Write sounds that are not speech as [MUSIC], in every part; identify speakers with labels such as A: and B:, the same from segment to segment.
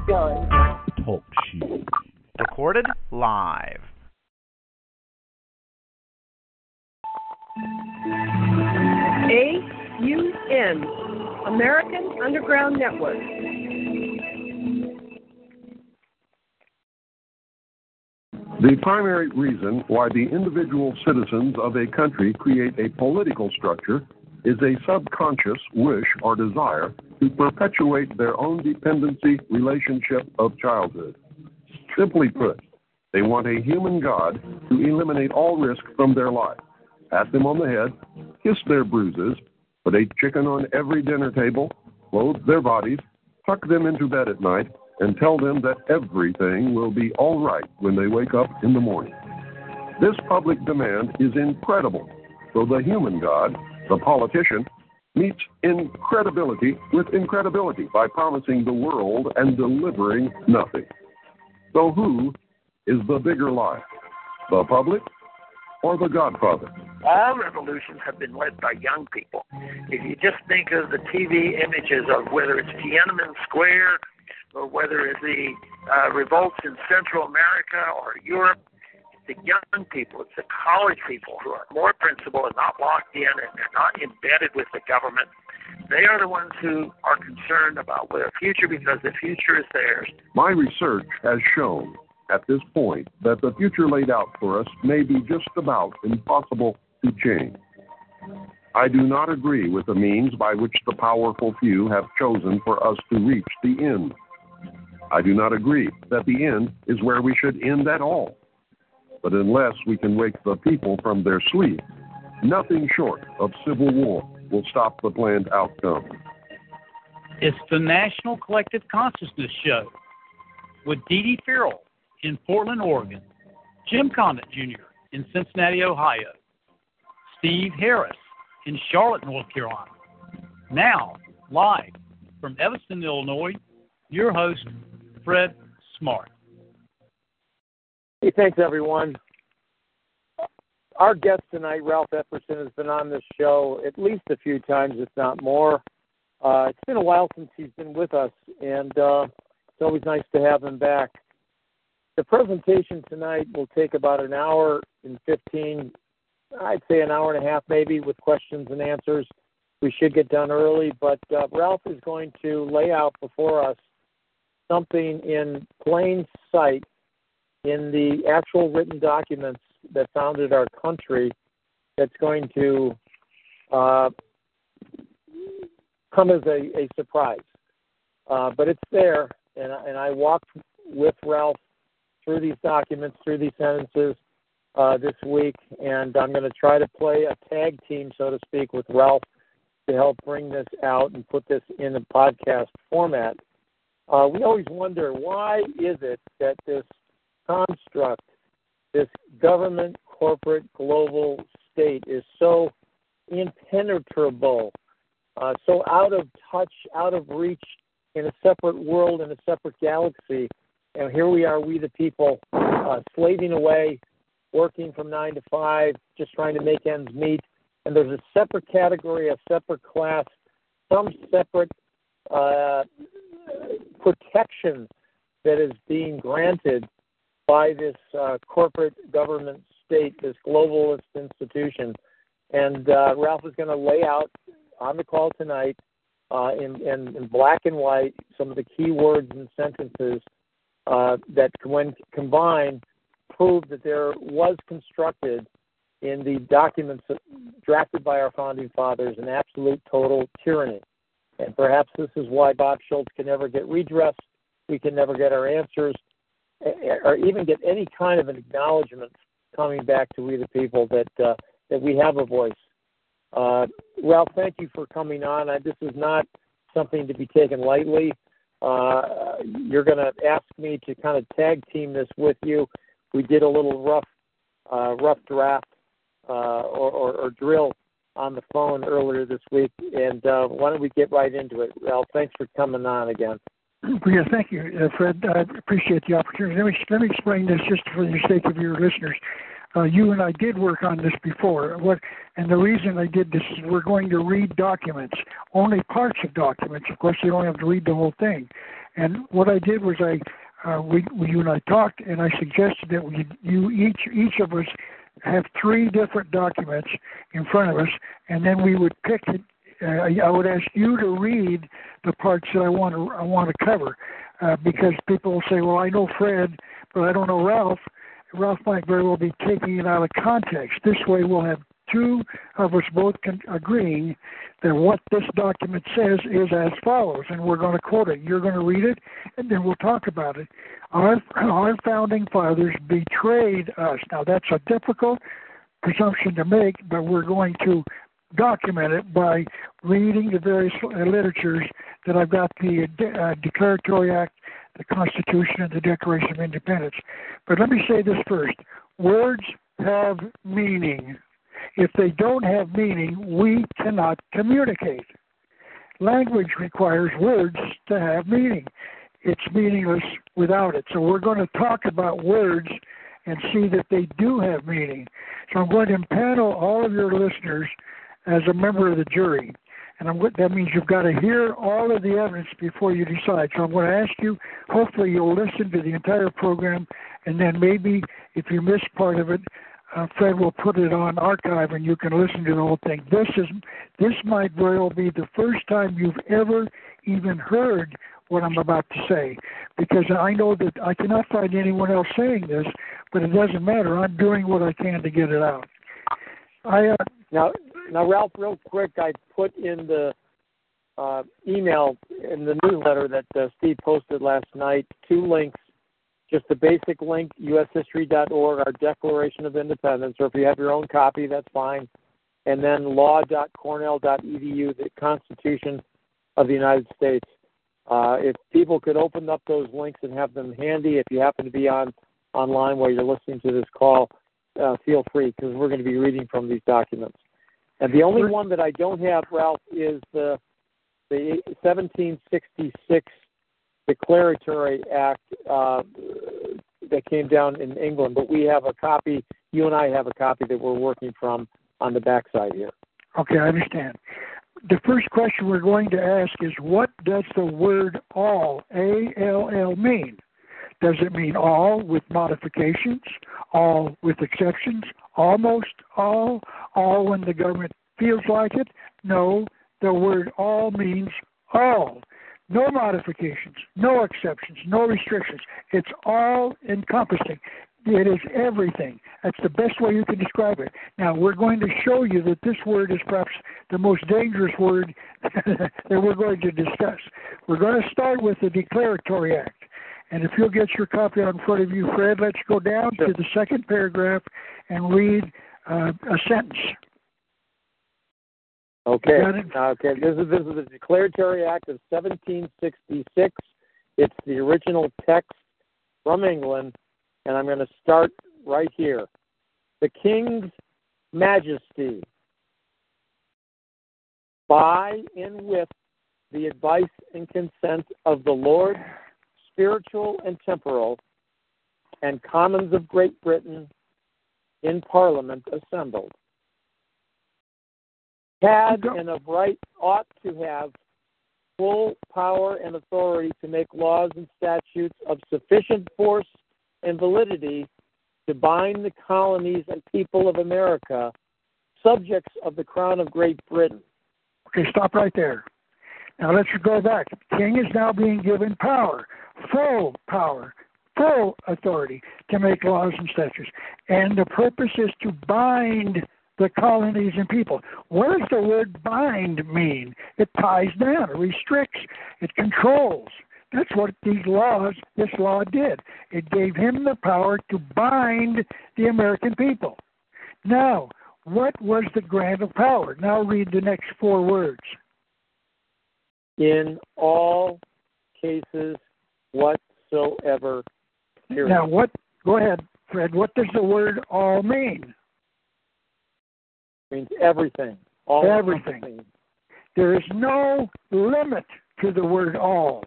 A: begun.
B: Talk shit.
C: Recorded live.
A: AUN, American Underground Network.
D: The primary reason why the individual citizens of a country create a political structure is a subconscious wish or desire to perpetuate their own dependency relationship of childhood. Simply put, they want a human God to eliminate all risk from their life, pat them on the head, kiss their bruises, put a chicken on every dinner table, clothe their bodies, tuck them into bed at night, and tell them that everything will be all right when they wake up in the morning. This public demand is incredible, so the human God, the politician, meets incredibility with incredibility by promising the world and delivering nothing. So, who is the bigger lie? The public or the Godfather?
E: All revolutions have been led by young people. If you just think of the TV images of whether it's Tiananmen Square or whether it's the uh, revolts in Central America or Europe, the young people, it's the college people who are more principled and not locked in and they're not embedded with the government. They are the ones who are concerned about their future because the future is theirs.
D: My research has shown at this point that the future laid out for us may be just about impossible to change. I do not agree with the means by which the powerful few have chosen for us to reach the end. I do not agree that the end is where we should end at all. But unless we can wake the people from their sleep, nothing short of civil war will stop the planned outcome.
F: It's the National Collective Consciousness Show with Dee Dee Farrell in Portland, Oregon, Jim Condit Jr. in Cincinnati, Ohio, Steve Harris in Charlotte, North Carolina. Now, live from Evanston, Illinois, your host, Fred Smart.
G: Hey, thanks everyone. Our guest tonight, Ralph Epperson, has been on this show at least a few times, if not more. Uh, it's been a while since he's been with us, and uh, it's always nice to have him back. The presentation tonight will take about an hour and 15, I'd say an hour and a half maybe, with questions and answers. We should get done early, but uh, Ralph is going to lay out before us something in plain sight in the actual written documents that founded our country that's going to uh, come as a, a surprise. Uh, but it's there, and, and I walked with Ralph through these documents, through these sentences uh, this week, and I'm going to try to play a tag team, so to speak, with Ralph to help bring this out and put this in a podcast format. Uh, we always wonder why is it that this construct, this government, corporate, global state is so impenetrable, uh, so out of touch, out of reach in a separate world, in a separate galaxy. And here we are, we the people, uh, slaving away, working from nine to five, just trying to make ends meet. And there's a separate category, a separate class, some separate uh, protection that is being granted by this uh, corporate government state, this globalist institution. And uh, Ralph is going to lay out on the call tonight uh, in, in, in, black and white some of the key words and sentences uh, that, when combined, prove that there was constructed in the documents drafted by our founding fathers an absolute total tyranny. And perhaps this is why Bob Schulz can never get redressed. We can never get our answers or even get any kind of an acknowledgement coming back to we the people that uh, that we have a voice. Uh, Ralph, thank you for coming on. I, this is not something to be taken lightly. Uh, you're going to ask me to kind of tag team this with you. We did a little rough uh, rough draft uh, or, or, or, drill on the phone earlier this week, and uh, why don't we get right into it, Ralph? Thanks for coming on again.
H: Yeah, thank you, uh, Fred. I appreciate the opportunity. Let me let me explain this just for the sake of your listeners. Uh, you and I did work on this before. What and the reason I did this is we're going to read documents, only parts of documents. Of course, you don't have to read the whole thing. And what I did was I, uh, we, we, you and I talked, and I suggested that we, you each, each of us have three different documents in front of us, and then we would pick I would ask you to read the parts that I want to I want to cover, uh, because people will say, "Well, I know Fred, but I don't know Ralph." Ralph might very well be taking it out of context. This way, we'll have two of us both con- agreeing that what this document says is as follows, and we're going to quote it. You're going to read it, and then we'll talk about it. Our, our founding fathers betrayed us. Now, that's a difficult presumption to make, but we're going to document it by reading the various literatures that I've got the uh, Declaratory Act, the Constitution, and the Declaration of Independence. But let me say this first words have meaning. If they don't have meaning, we cannot communicate. Language requires words to have meaning. It's meaningless without it. So we're going to talk about words and see that they do have meaning. So I'm going to impanel all of your listeners as a member of the jury. And I'm, that means you've got to hear all of the evidence before you decide. So I'm going to ask you, hopefully you'll listen to the entire program, and then maybe if you miss part of it, uh, Fred will put it on archive and you can listen to the whole thing. This is this might very well be the first time you've ever even heard what I'm about to say, because I know that I cannot find anyone else saying this, but it doesn't matter. I'm doing what I can to get it out. I uh,
G: now now Ralph, real quick, I put in the uh, email in the newsletter that uh, Steve posted last night two links just the basic link, ushistory.org, our Declaration of Independence, or if you have your own copy, that's fine. And then law.cornell.edu, the Constitution of the United States. Uh, if people could open up those links and have them handy, if you happen to be on online while you're listening to this call, uh, feel free because we're going to be reading from these documents. And the only one that I don't have, Ralph, is the the 1766 declaratory act uh, that came down in England, but we have a copy. You and I have a copy that we're working from on the backside here.
H: Okay, I understand. The first question we're going to ask is what does the word all, A L L, mean? Does it mean all with modifications, all with exceptions, almost all, all when the government feels like it? No, the word all means all. No modifications, no exceptions, no restrictions. It's all encompassing. It is everything. That's the best way you can describe it. Now, we're going to show you that this word is perhaps the most dangerous word [LAUGHS] that we're going to discuss. We're going to start with the Declaratory Act. And if you'll get your copy out in front of you, Fred, let's go down to the second paragraph and read uh, a sentence.
G: Okay. Okay. This is this is the Declaratory Act of 1766. It's the original text from England, and I'm going to start right here. The King's Majesty, by and with the advice and consent of the Lord, spiritual and temporal, and Commons of Great Britain, in Parliament assembled had and of right ought to have full power and authority to make laws and statutes of sufficient force and validity to bind the colonies and people of America subjects of the Crown of Great Britain.
H: Okay, stop right there. Now let's go back. King is now being given power, full power, full authority to make laws and statutes. And the purpose is to bind the colonies and people. What does the word bind mean? It ties down, it restricts, it controls. That's what these laws, this law did. It gave him the power to bind the American people. Now, what was the grant of power? Now read the next four words.
G: In all cases whatsoever. Period.
H: Now, what? Go ahead, Fred. What does the word all mean?
G: means everything. All
H: everything. There is no limit to the word all.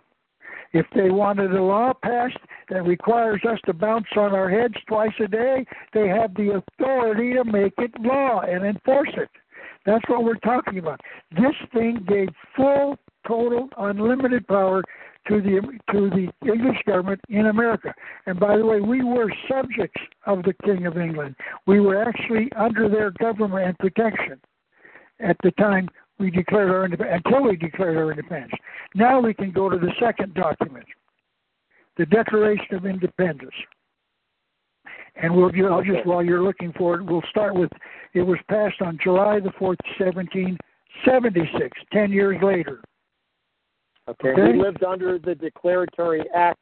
H: If they wanted a law passed that requires us to bounce on our heads twice a day, they have the authority to make it law and enforce it. That's what we're talking about. This thing gave full total unlimited power to the to the English government in America. And by the way, we were subjects of the King of England. We were actually under their government and protection at the time we declared our independence until we declared our independence. Now we can go to the second document, the Declaration of Independence. And we'll I'll just while you're looking for it, we'll start with it was passed on July the fourth, seventeen seventy six, ten years later.
G: Okay.
H: Okay.
G: We lived under the Declaratory Act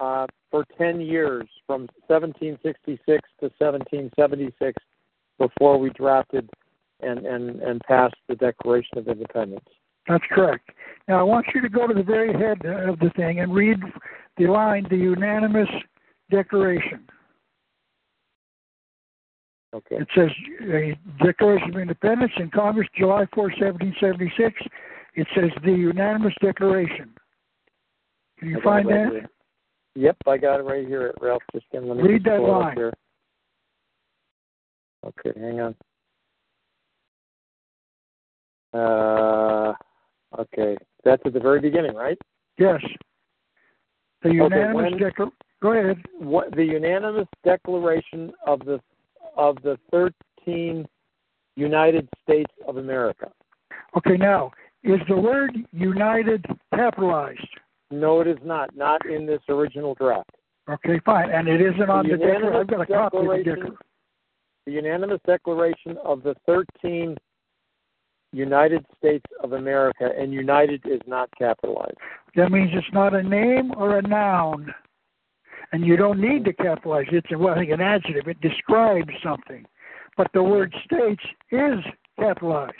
G: uh, for 10 years, from 1766 to 1776, before we drafted and, and, and passed the Declaration of Independence.
H: That's correct. Now I want you to go to the very head of the thing and read the line, the unanimous declaration.
G: Okay.
H: It says a Declaration of Independence in Congress, July 4, 1776. It says the unanimous declaration. Can you find
G: right
H: that?
G: here. Yep, I got it right here, Ralph. Just give, let me
H: Read that line.
G: Here. Okay, hang on. Uh, okay, that's at the very beginning, right?
H: Yes. The unanimous
G: when-
H: declaration. Go ahead.
G: What the unanimous declaration of the of the 13 United States of America.
H: Okay, now, is the word united capitalized?
G: No, it is not. Not in this original draft.
H: Okay, fine. And it isn't on the declaration.
G: unanimous
H: I've got a copy of the
G: declaration. The unanimous declaration of the 13 United States of America, and United is not capitalized.
H: That means it's not a name or a noun. And you don't need to capitalize it. It's a, well, an adjective. It describes something. But the word states is capitalized.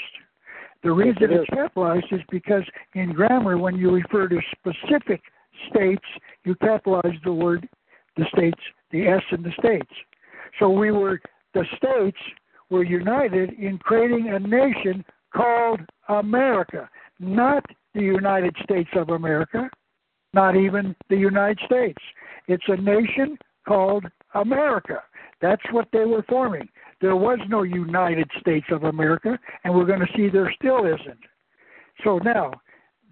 H: The reason it's capitalized is because in grammar, when you refer to specific states, you capitalize the word, the states, the S in the states. So we were, the states were united in creating a nation called America, not the United States of America, not even the United States. It's a nation called America. That's what they were forming. There was no United States of America, and we're going to see there still isn't. So now,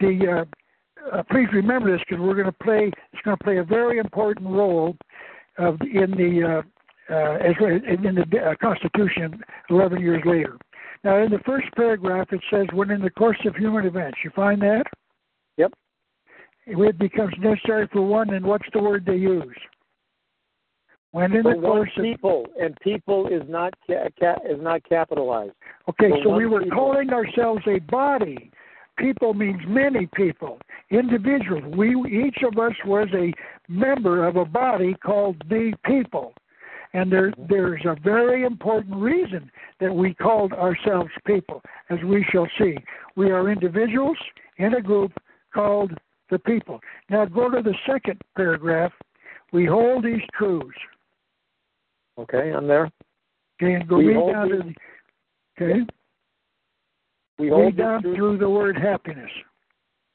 H: the uh, uh, please remember this because we're going to play. It's going to play a very important role of in the uh, uh, in the uh, Constitution 11 years later. Now, in the first paragraph, it says, "When in the course of human events," you find that.
G: Yep.
H: It becomes necessary for one, and what's the word they use? When in the course of
G: people, and people is not ca- ca- is not capitalized.
H: Okay, so we were
G: people.
H: calling ourselves a body. People means many people, individuals. We each of us was a member of a body called the people. And there mm-hmm. there's a very important reason that we called ourselves people, as we shall see. We are individuals in a group called the people. Now go to the second paragraph. We hold these truths.
G: Okay, I'm there.
H: Okay, go
G: We
H: read down to the, okay.
G: We
H: Read
G: hold
H: down
G: these truths,
H: through the word happiness.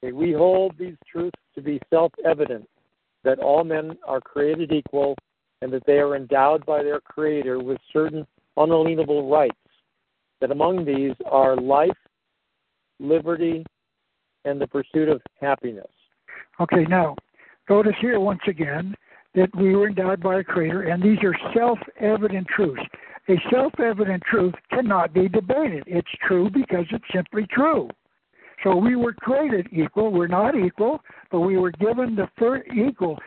G: we hold these truths to be self-evident that all men are created equal and that they are endowed by their creator with certain unalienable rights that among these are life liberty and the pursuit of happiness
H: Okay, now notice here once again that we were endowed by a creator, and these are self evident truths. A self evident truth cannot be debated. It's true because it's simply true. So we were created equal. We're not equal, but we were given the first equal.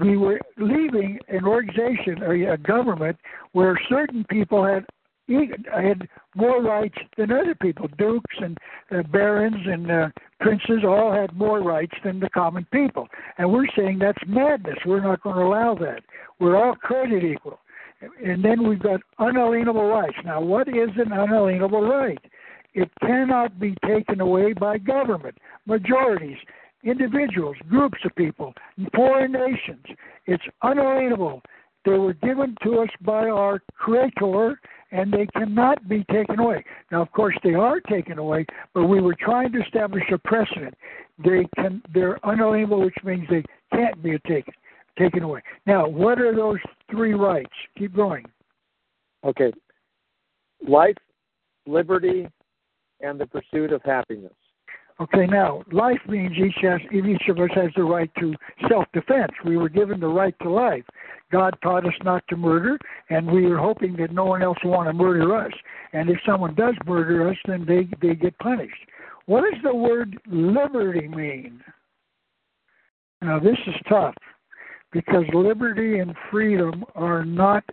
H: We were leaving an organization or a government where certain people had e- had more rights than other people. Dukes and uh, barons and uh, princes all had more rights than the common people. And we're saying that's madness. We're not going to allow that. We're all created equal. And then we've got unalienable rights. Now, what is an unalienable right? It cannot be taken away by government, majorities, individuals, groups of people, foreign nations. It's unalienable. They were given to us by our Creator, and they cannot be taken away. Now, of course, they are taken away, but we were trying to establish a precedent. They can, they're unalienable, which means they can't be taken taken away. Now, what are those three rights? Keep going.
G: okay life liberty and the pursuit of happiness
H: Okay, now life means each has each of us has the right to self-defense. We were given the right to life. God taught us not to murder, and we are hoping that no one else will want to murder us. And if someone does murder us, then they they get punished. What does the word liberty mean? Now this is tough because liberty and freedom are not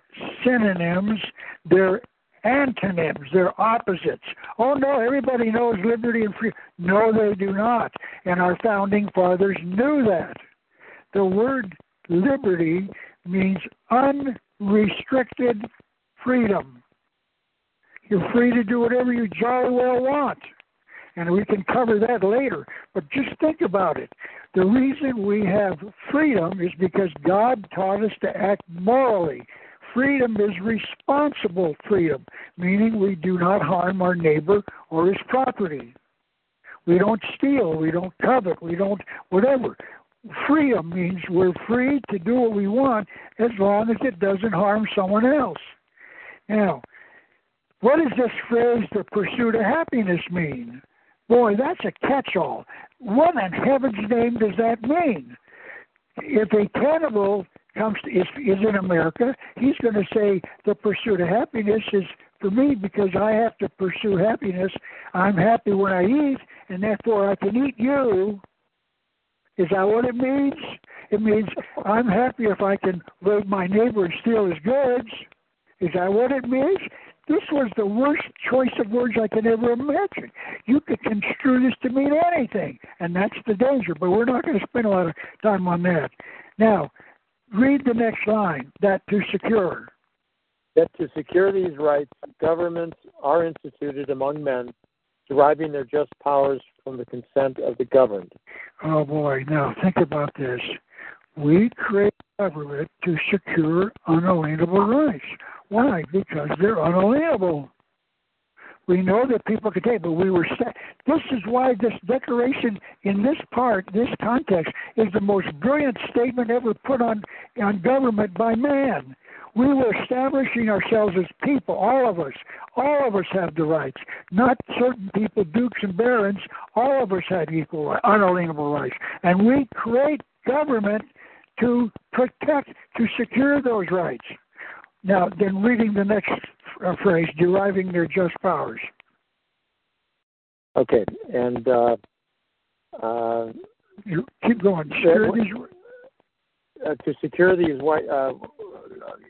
H: synonyms; they're antonyms, they're opposites. Oh no, everybody knows liberty and freedom. No, they do not. And our founding fathers knew that. The word liberty means unrestricted freedom. You're free to do whatever you jolly well want. And we can cover that later. But just think about it. The reason we have freedom is because God taught us to act morally. Freedom is responsible freedom, meaning we do not harm our neighbor or his property. We don't steal, we don't covet, we don't whatever. Freedom means we're free to do what we want as long as it doesn't harm someone else. Now, what does this phrase, the pursuit of happiness, mean? Boy, that's a catch all. What in heaven's name does that mean? If a cannibal comes to, is, is in America, he's going to say the pursuit of happiness is for me because I have to pursue happiness. I'm happy when I eat, and therefore I can eat you. Is that what it means? It means I'm happy if I can raid my neighbor and steal his goods. Is that what it means? This was the worst choice of words I could ever imagine. You could construe this to mean anything, and that's the danger. But we're not going to spend a lot of time on that. Now, read the next line. That to secure.
G: That to secure these rights, governments are instituted among men, deriving their just powers from the consent of the governed.
H: Oh boy! Now think about this. We create government to secure unalienable rights. Why? Because they're unalienable. We know that people can take, but we were set. This is why this declaration in this part, this context, is the most brilliant statement ever put on on government by man. We were establishing ourselves as people, all of us. All of us have the rights, not certain people, dukes and barons. All of us have equal, unalienable rights, and we create government to protect, to secure those rights. Now, then reading the next uh, phrase, deriving their just powers.
G: Okay, and uh, uh,
H: you keep going. Secure
G: these, uh, to secure these white uh,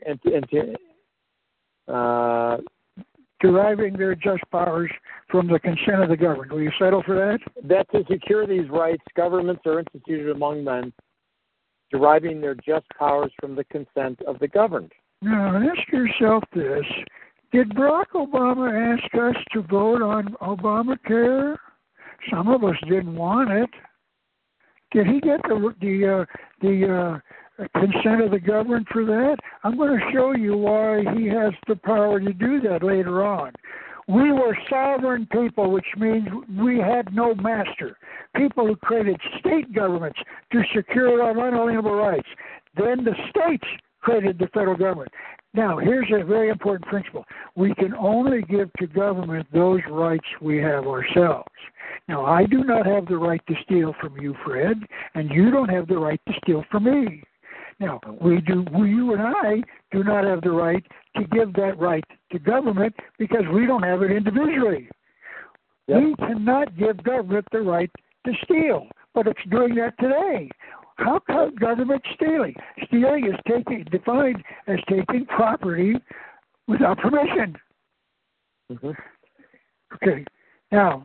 G: and, and to, uh,
H: deriving their just powers from the consent of the government. Will you settle for that?
G: That to secure these rights, governments are instituted among men, deriving their just powers from the consent of the governed.
H: Now, ask yourself this Did Barack Obama ask us to vote on Obamacare? Some of us didn't want it. Did he get the the uh, the uh, consent of the government for that? I'm going to show you why he has the power to do that later on. We were sovereign people, which means we had no master. People who created state governments to secure our unalienable rights. Then the states created the federal government. Now, here's a very important principle. We can only give to government those rights we have ourselves. Now, I do not have the right to steal from you, Fred, and you don't have the right to steal from me. Now, we do, we, you and I do not have the right to give that right to government because we don't have it individually. Yep. We cannot give government the right to steal, but it's doing that today. How come government stealing? Stealing is taking defined as taking property without permission.
G: Mm-hmm.
H: Okay. Now,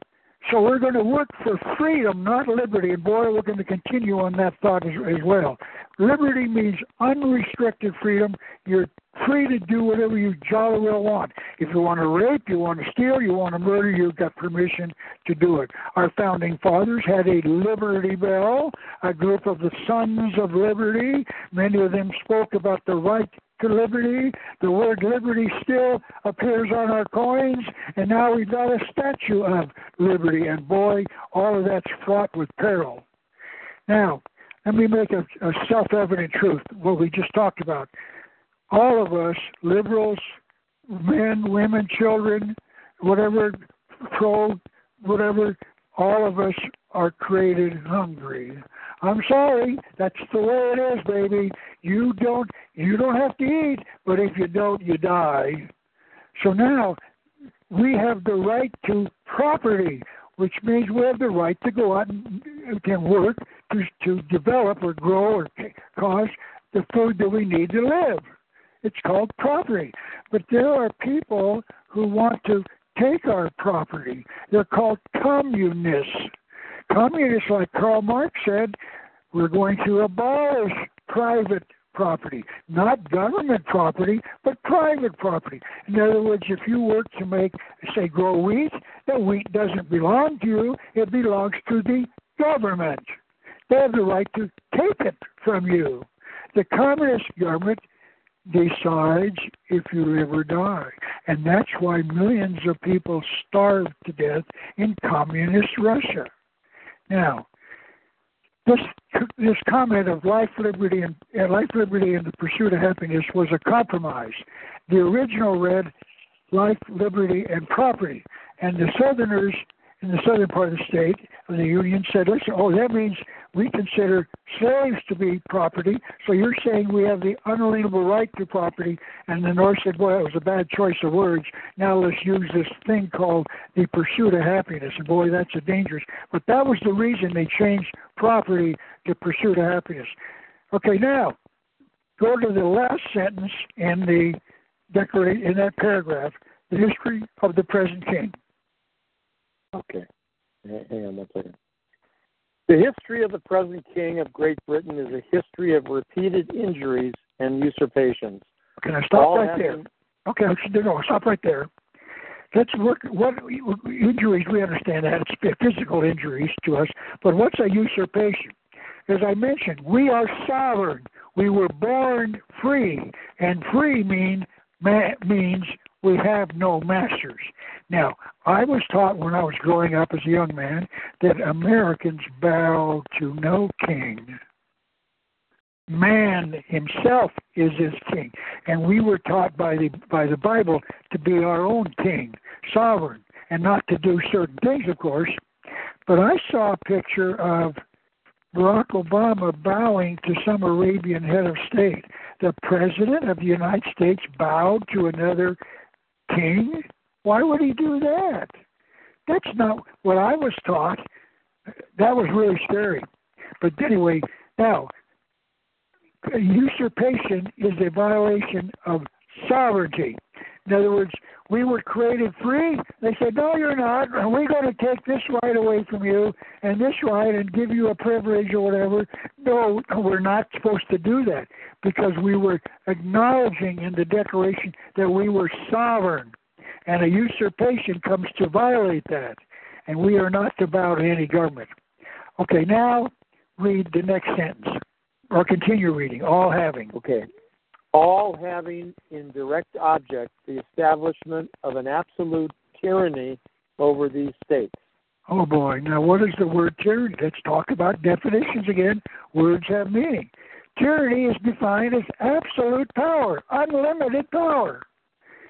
H: so we're going to work for freedom, not liberty. And boy, we're going to continue on that thought as, as well. Liberty means unrestricted freedom. You're free to do whatever you jolly well want. If you want to rape, you want to steal, you want to murder, you've got permission to do it. Our founding fathers had a Liberty Bell, a group of the Sons of Liberty. Many of them spoke about the right to liberty. The word liberty still appears on our coins, and now we've got a statue of liberty. And boy, all of that's fraught with peril. Now, let me make a, a self evident truth, what we just talked about all of us, liberals, men, women, children, whatever, pro, whatever, all of us are created hungry. I'm sorry, that's the way it is, baby. You don't you don't have to eat, but if you don't, you die. So now we have the right to property, which means we have the right to go out and can work to to develop or grow or cause the food that we need to live. It's called property. But there are people who want to take our property. They're called communists. Communists, like Karl Marx said, we're going to abolish private property, not government property, but private property. In other words, if you work to make, say, grow wheat, the wheat doesn't belong to you, it belongs to the government. They have the right to take it from you. The communist government decides if you live or die. And that's why millions of people starve to death in communist Russia. Now, this this comment of life, liberty, and uh, life, liberty, and the pursuit of happiness was a compromise. The original read life, liberty, and property, and the Southerners in the southern part of the state of the Union said, listen, oh, that means we consider slaves to be property, so you're saying we have the unalienable right to property. And the North said, boy, that was a bad choice of words. Now let's use this thing called the pursuit of happiness. And boy, that's a dangerous. But that was the reason they changed property to pursuit of happiness. Okay, now go to the last sentence in the declaration in that paragraph, the history of the present king.
G: Okay. Hang on one second. The history of the present king of Great Britain is a history of repeated injuries and usurpations.
H: Can I stop All right there? Okay, no, stop right there. Let's look what injuries we understand that it's physical injuries to us, but what's a usurpation? As I mentioned, we are sovereign. We were born free, and free mean means we have no masters. Now, I was taught when I was growing up as a young man that Americans bow to no king. Man himself is his king, and we were taught by the by the Bible to be our own king, sovereign, and not to do certain things, of course. But I saw a picture of Barack Obama bowing to some Arabian head of state. The president of the United States bowed to another king? Why would he do that? That's not what I was taught. That was really scary. But anyway, now, usurpation is a violation of sovereignty. In other words, we were created free. They said, No, you're not. We're going to take this right away from you and this right and give you a privilege or whatever. No, we're not supposed to do that because we were acknowledging in the Declaration that we were sovereign. And a usurpation comes to violate that. And we are not to bow to any government. Okay, now read the next sentence. Or continue reading. All having.
G: Okay all having in direct object the establishment of an absolute tyranny over these states.
H: Oh boy, now what is the word tyranny? Let's talk about definitions again. Words have meaning. Tyranny is defined as absolute power, unlimited power.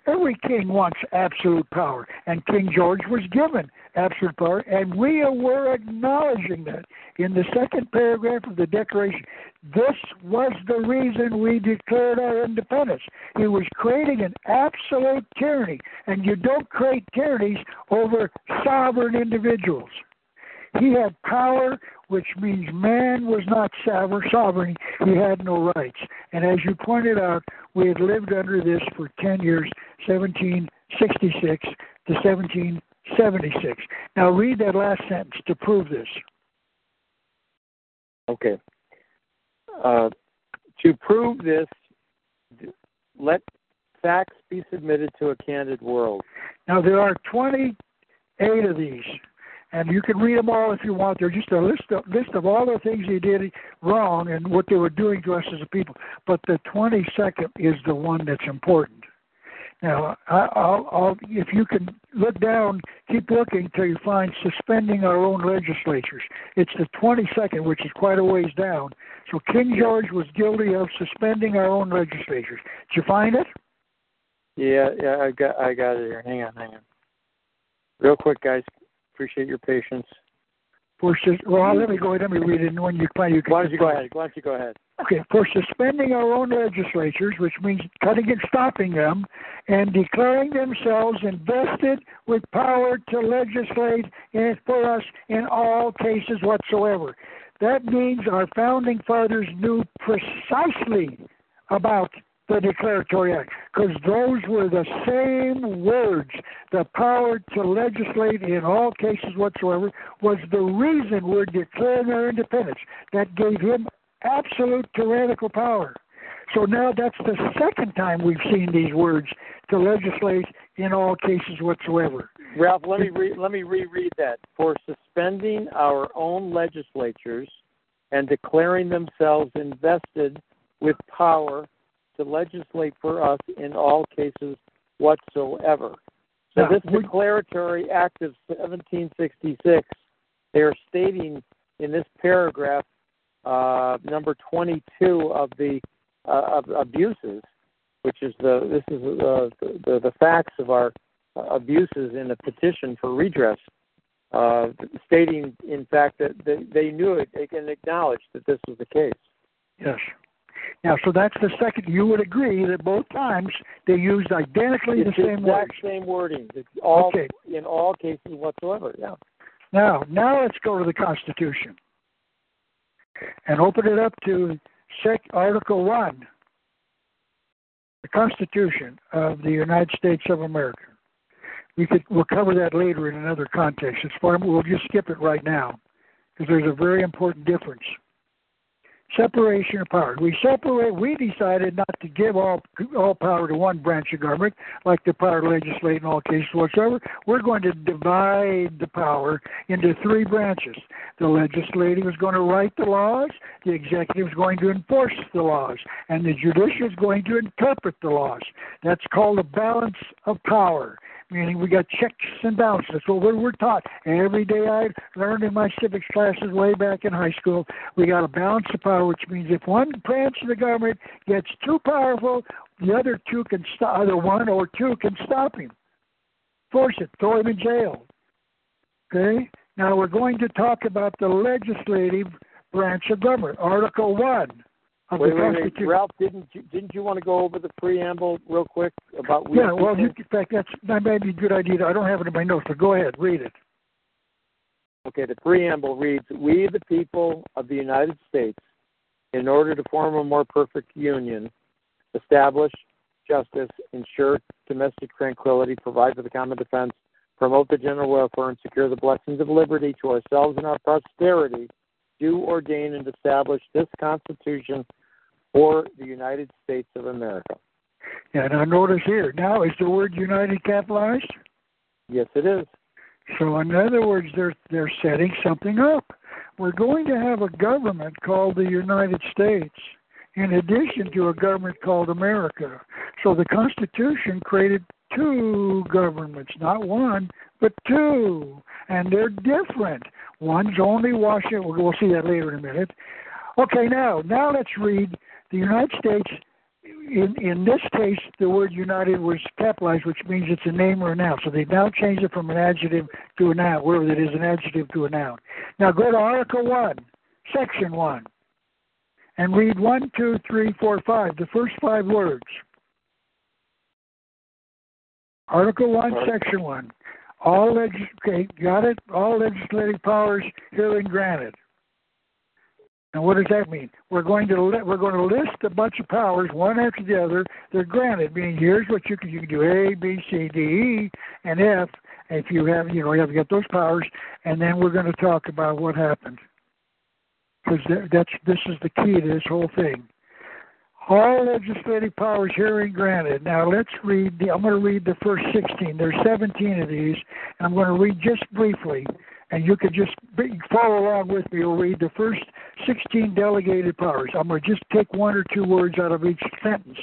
H: Every king wants absolute power, and King George was given absolute power, and we were acknowledging that in the second paragraph of the Declaration. This was the reason we declared our independence. He was creating an absolute tyranny, and you don't create tyrannies over sovereign individuals. He had power, which means man was not sovereign. He had no rights. And as you pointed out, we had lived under this for 10 years, 1766 to 1776. Now read that last sentence to prove this.
G: Okay. Uh, to prove this, let facts be submitted to a candid world.
H: Now, there are 28 of these, and you can read them all if you want. They're just a list of, list of all the things they did wrong and what they were doing to us as a people. But the 22nd is the one that's important. Now, I'll, I'll, if you can look down, keep looking till you find suspending our own legislatures. It's the 22nd, which is quite a ways down. So King George was guilty of suspending our own legislatures. Did you find it?
G: Yeah, yeah, I got, I got it here. Hang on, hang on. Real quick, guys. Appreciate your patience.
H: For sus- well, let me go. Ahead. Let me read it, and when you find you can.
G: Why don't you go ahead? Why don't you go ahead?
H: Okay, for suspending our own legislatures, which means cutting and stopping them, and declaring themselves invested with power to legislate in, for us in all cases whatsoever. That means our founding fathers knew precisely about the Declaratory Act because those were the same words. The power to legislate in all cases whatsoever was the reason we're declaring our independence. That gave him absolute tyrannical power. So now that's the second time we've seen these words to legislate in all cases whatsoever.
G: Ralph, let me re- let me reread that. For suspending our own legislatures and declaring themselves invested with power to legislate for us in all cases whatsoever. So this declaratory act of 1766, they are stating in this paragraph, uh, number 22 of the uh, of abuses, which is the this is uh, the, the the facts of our abuses in a petition for redress, uh, stating in fact that they, they knew it, they can acknowledge that this was the case.
H: Yes. Now, so that's the second. You would agree that both times they used identically
G: It's
H: the same words.
G: exact same wording. It's all
H: Okay.
G: in all cases whatsoever. Yeah.
H: Now, now let's go to the Constitution and open it up to sec- Article One, the Constitution of the United States of America. We could we'll cover that later in another context. It's far. We'll just skip it right now because there's a very important difference. Separation of power. We separate. We decided not to give all all power to one branch of government, like the power to legislate in all cases whatsoever. We're going to divide the power into three branches. The legislative is going to write the laws, the executive is going to enforce the laws, and the judicial is going to interpret the laws. That's called a balance of power meaning we got checks and balances. That's what we're, taught. Every day I learned in my civics classes way back in high school, we got a balance of power, which means if one branch of the government gets too powerful, the other two can stop, either one or two can stop him, force it, throw him in jail. Okay? Now we're going to talk about the legislative branch of government, Article 1 of
G: Wait, wait, wait. Ralph, didn't you, didn't you want to go over the preamble real quick about we
H: Yeah, well, you, in fact, that's that might be a good idea. I don't have it in my notes, but go ahead, read it.
G: Okay, the preamble reads We, the people of the United States, in order to form a more perfect union, establish justice, ensure domestic tranquility, provide for the common defense, promote the general welfare, and secure the blessings of liberty to ourselves and our posterity, do ordain and establish this Constitution for the United States of America.
H: And I notice here. Now, is the word united capitalized?
G: Yes, it is.
H: So, in other words, they're they're setting something up. We're going to have a government called the United States, in addition to a government called America. So, the Constitution created two governments, not one, but two, and they're different. One's only Washington. We'll, we'll see that later in a minute. Okay, now now let's read the United States. In in this case, the word united was capitalized, which means it's a name or a noun. So they've now changed it from an adjective to a noun, wherever that is an adjective to a noun. Now go to Article one, Section one, and read one, two, three, four, five. The first five words. Article one,
G: Right.
H: Section one. All legis- okay, got it. All legislative powers herein granted. And what does that mean? We're going to li- we're going to list a bunch of powers one after the other. They're granted, meaning here's what you can you can do A, B, C, D, E, and F. If you have you know you have got those powers, and then we're going to talk about what happened because that's this is the key to this whole thing. All legislative powers herein granted. Now let's read the. I'm going to read the first 16. There's 17 of these, and I'm going to read just briefly, and you could just follow along with me. We'll read the first 16 delegated powers. I'm going to just take one or two words out of each sentence.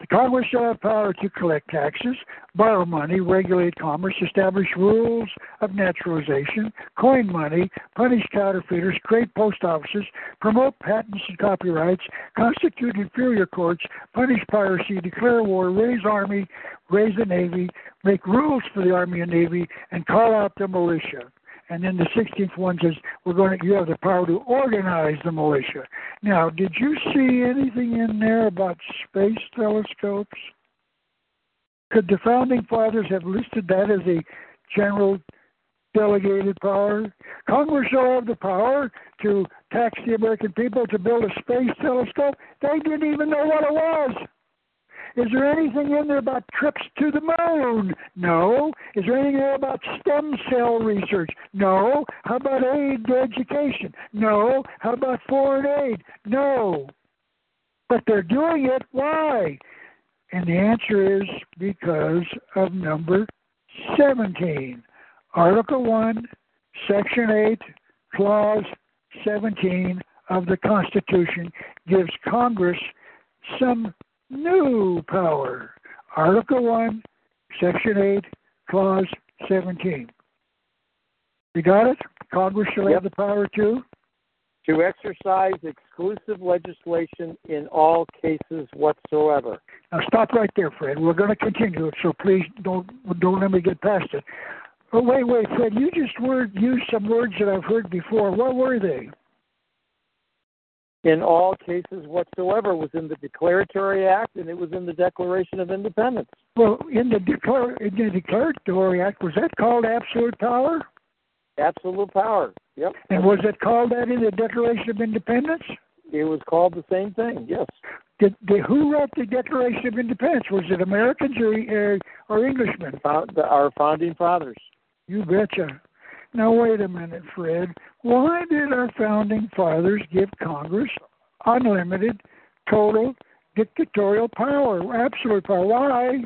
H: The Congress shall have power to collect taxes, borrow money, regulate commerce, establish rules of naturalization, coin money, punish counterfeiters, create post offices, promote patents and copyrights, constitute inferior courts, punish piracy, declare war, raise army, raise the navy, make rules for the army and navy, and call out the militia. And then the 16th one says we're going to you have the power to organize the militia. Now, did you see anything in there about space telescopes? Could the founding fathers have listed that as a general delegated power? Congress shall have the power to tax the American people to build a space telescope. They didn't even know what it was. Is there anything in there about trips to the moon? No. Is there anything there about stem cell research? No. How about aid to education? No. How about foreign aid? No. But they're doing it. Why? And the answer is because of number 17. Article 1, Section 8, Clause 17 of the Constitution gives Congress some new power. Article 1, Section 8, Clause 17. You got it? Congress shall
G: yep.
H: have the power to?
G: To exercise exclusive legislation in all cases whatsoever.
H: Now stop right there, Fred. We're going to continue it, so please don't don't let me get past it. Oh wait, wait, Fred. You just word used some words that I've heard before. What were they?
G: In all cases whatsoever was in the Declaratory Act and it was in the Declaration of Independence.
H: Well, in the, Declar- in the Declaratory Act, was that called absolute power?
G: Absolute power, yep.
H: And was it called that in the Declaration of Independence?
G: It was called the same thing, yes.
H: Did, did who wrote the Declaration of Independence? Was it Americans or, uh, or Englishmen?
G: Our founding fathers.
H: You betcha. Now, wait a minute, Fred. Why did our founding fathers give Congress unlimited, total, dictatorial power, absolute power? Why?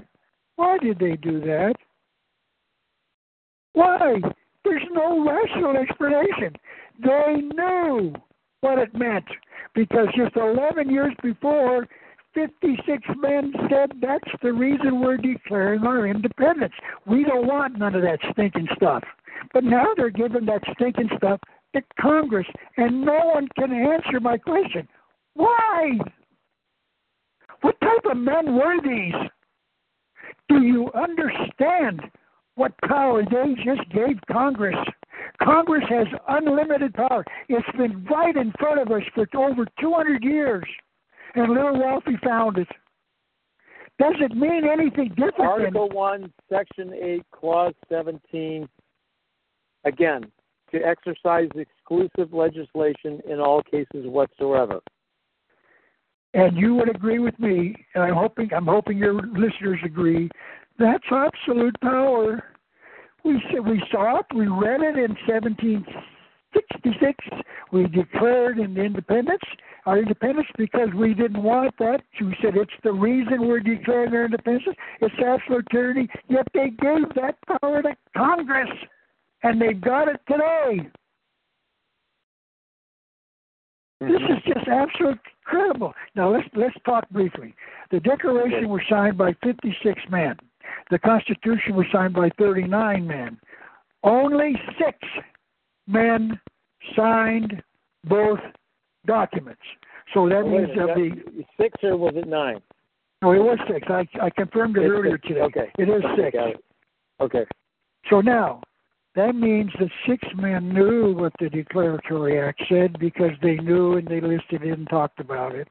H: Why did they do that? Why? There's no rational explanation. They knew what it meant because just 11 years before, 56 men said that's the reason we're declaring our independence. We don't want none of that stinking stuff. But now they're giving that stinking stuff to Congress, and no one can answer my question. Why? What type of men were these? Do you understand what power they just gave Congress? Congress has unlimited power. It's been right in front of us for over 200 years, and little Ralphie found it. Does it mean anything different?
G: Article 1, Section 8, Clause 17 again, to exercise exclusive legislation in all cases whatsoever.
H: And you would agree with me, and I'm hoping I'm hoping your listeners agree. That's absolute power. We we saw it. We read it in 1766. We declared an independence, our independence, because we didn't want that. We said it's the reason we're declaring our independence. It's absolute tyranny. Yet they gave that power to Congress and they got it today. This is just absolutely incredible. Now let's let's talk briefly. The Declaration was signed by 56 men. The Constitution was signed by 39 men. Only six men signed both documents. So that means
G: of
H: the
G: six or was it nine?
H: No, it was six. I I confirmed it
G: it's
H: earlier
G: six.
H: today.
G: Okay.
H: It is six.
G: It. Okay.
H: So now that means that six men knew what the Declaratory Act said because they knew and they listed it and talked about it.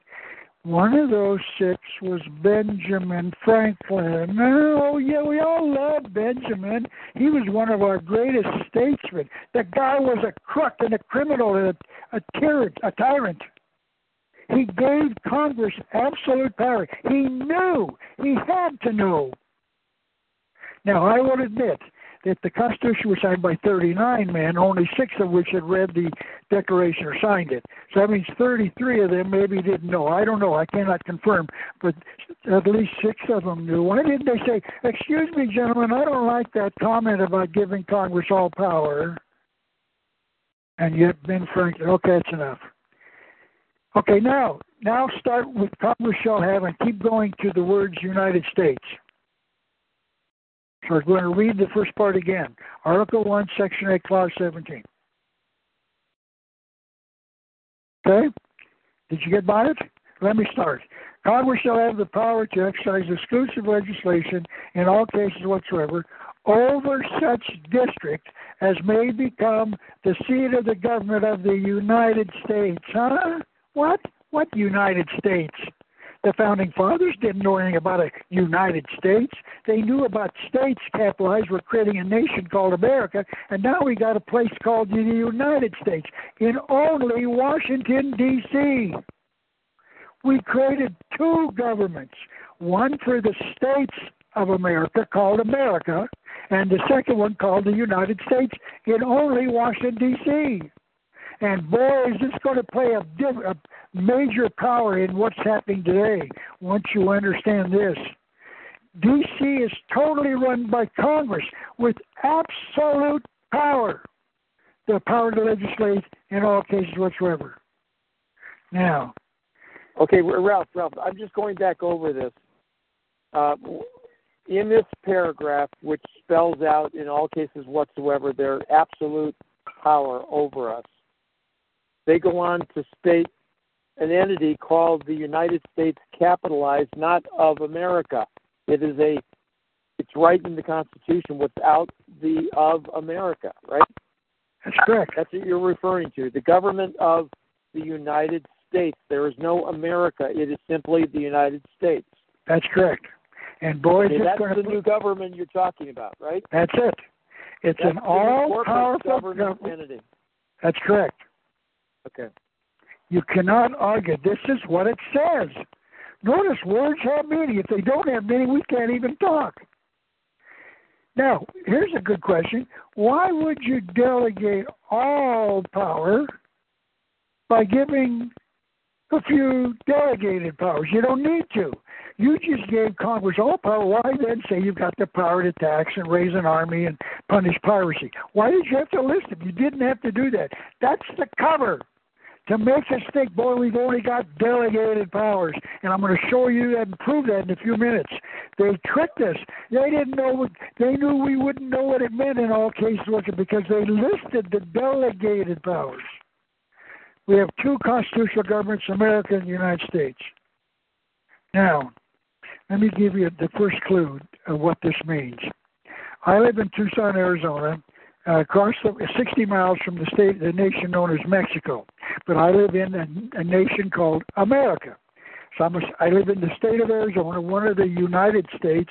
H: One of those six was Benjamin Franklin. Oh, yeah, we all love Benjamin. He was one of our greatest statesmen. The guy was a crook and a criminal and a, a tyrant. A tyrant. He gave Congress absolute power. He knew. He had to know. Now, I will admit, that the Constitution was signed by 39 men, only six of which had read the Declaration or signed it. So that means 33 of them maybe didn't know. I don't know. I cannot confirm, but at least six of them knew. Why didn't they say, "Excuse me, gentlemen, I don't like that comment about giving Congress all power"? And yet Ben Franklin. Okay, that's enough. Okay, now now start with Congress shall have and keep going to the words United States. So we're going to read the first part again. Article 1, Section 8, Clause 17. Okay? Did you get by it? Let me start. Congress shall have the power to exercise exclusive legislation in all cases whatsoever, over such district as may become the seat of the government of the United States. Huh? What? What United States? The founding fathers didn't know anything about a United States. They knew about states capitalized. We're creating a nation called America, and now we got a place called the United States in only Washington, D.C. We created two governments one for the states of America called America, and the second one called the United States in only Washington, D.C. And boy, is this going to play a, a major power in what's happening today once you understand this. D.C. is totally run by Congress with absolute power, the power to legislate in all cases whatsoever. Now,
G: okay, Ralph, Ralph, I'm just going back over this. Uh, in this paragraph, which spells out in all cases whatsoever their absolute power over us, they go on to state an entity called the United States capitalized, not of America. It is a it's right in the Constitution without the of America, right?
H: That's correct.
G: That's what you're referring to. The government of the United States. There is no America. It is simply the United States.
H: That's correct. And boy,
G: okay, that's the new government you're talking about, right?
H: That's it. It's
G: that's
H: an all-powerful
G: government entity.
H: That's correct.
G: Okay.
H: You cannot argue. This is what it says. Notice words have meaning. If they don't have meaning, we can't even talk. Now, here's a good question. Why would you delegate all power by giving a few delegated powers? You don't need to. You just gave Congress all power. Why then say you've got the power to tax and raise an army and punish piracy? Why did you have to list them? You didn't have to do that. That's the cover to make us think, boy, we've only got delegated powers. And I'm going to show you that and prove that in a few minutes. They tricked us. They didn't know what, they knew we wouldn't know what it meant in all cases because they listed the delegated powers. We have two constitutional governments, America and the United States. Now, let me give you the first clue of what this means. I live in Tucson, Arizona, uh, across the, 60 miles from the state, the nation known as Mexico. But I live in a, a nation called America. So I'm a, I live in the state of Arizona, one of the United States,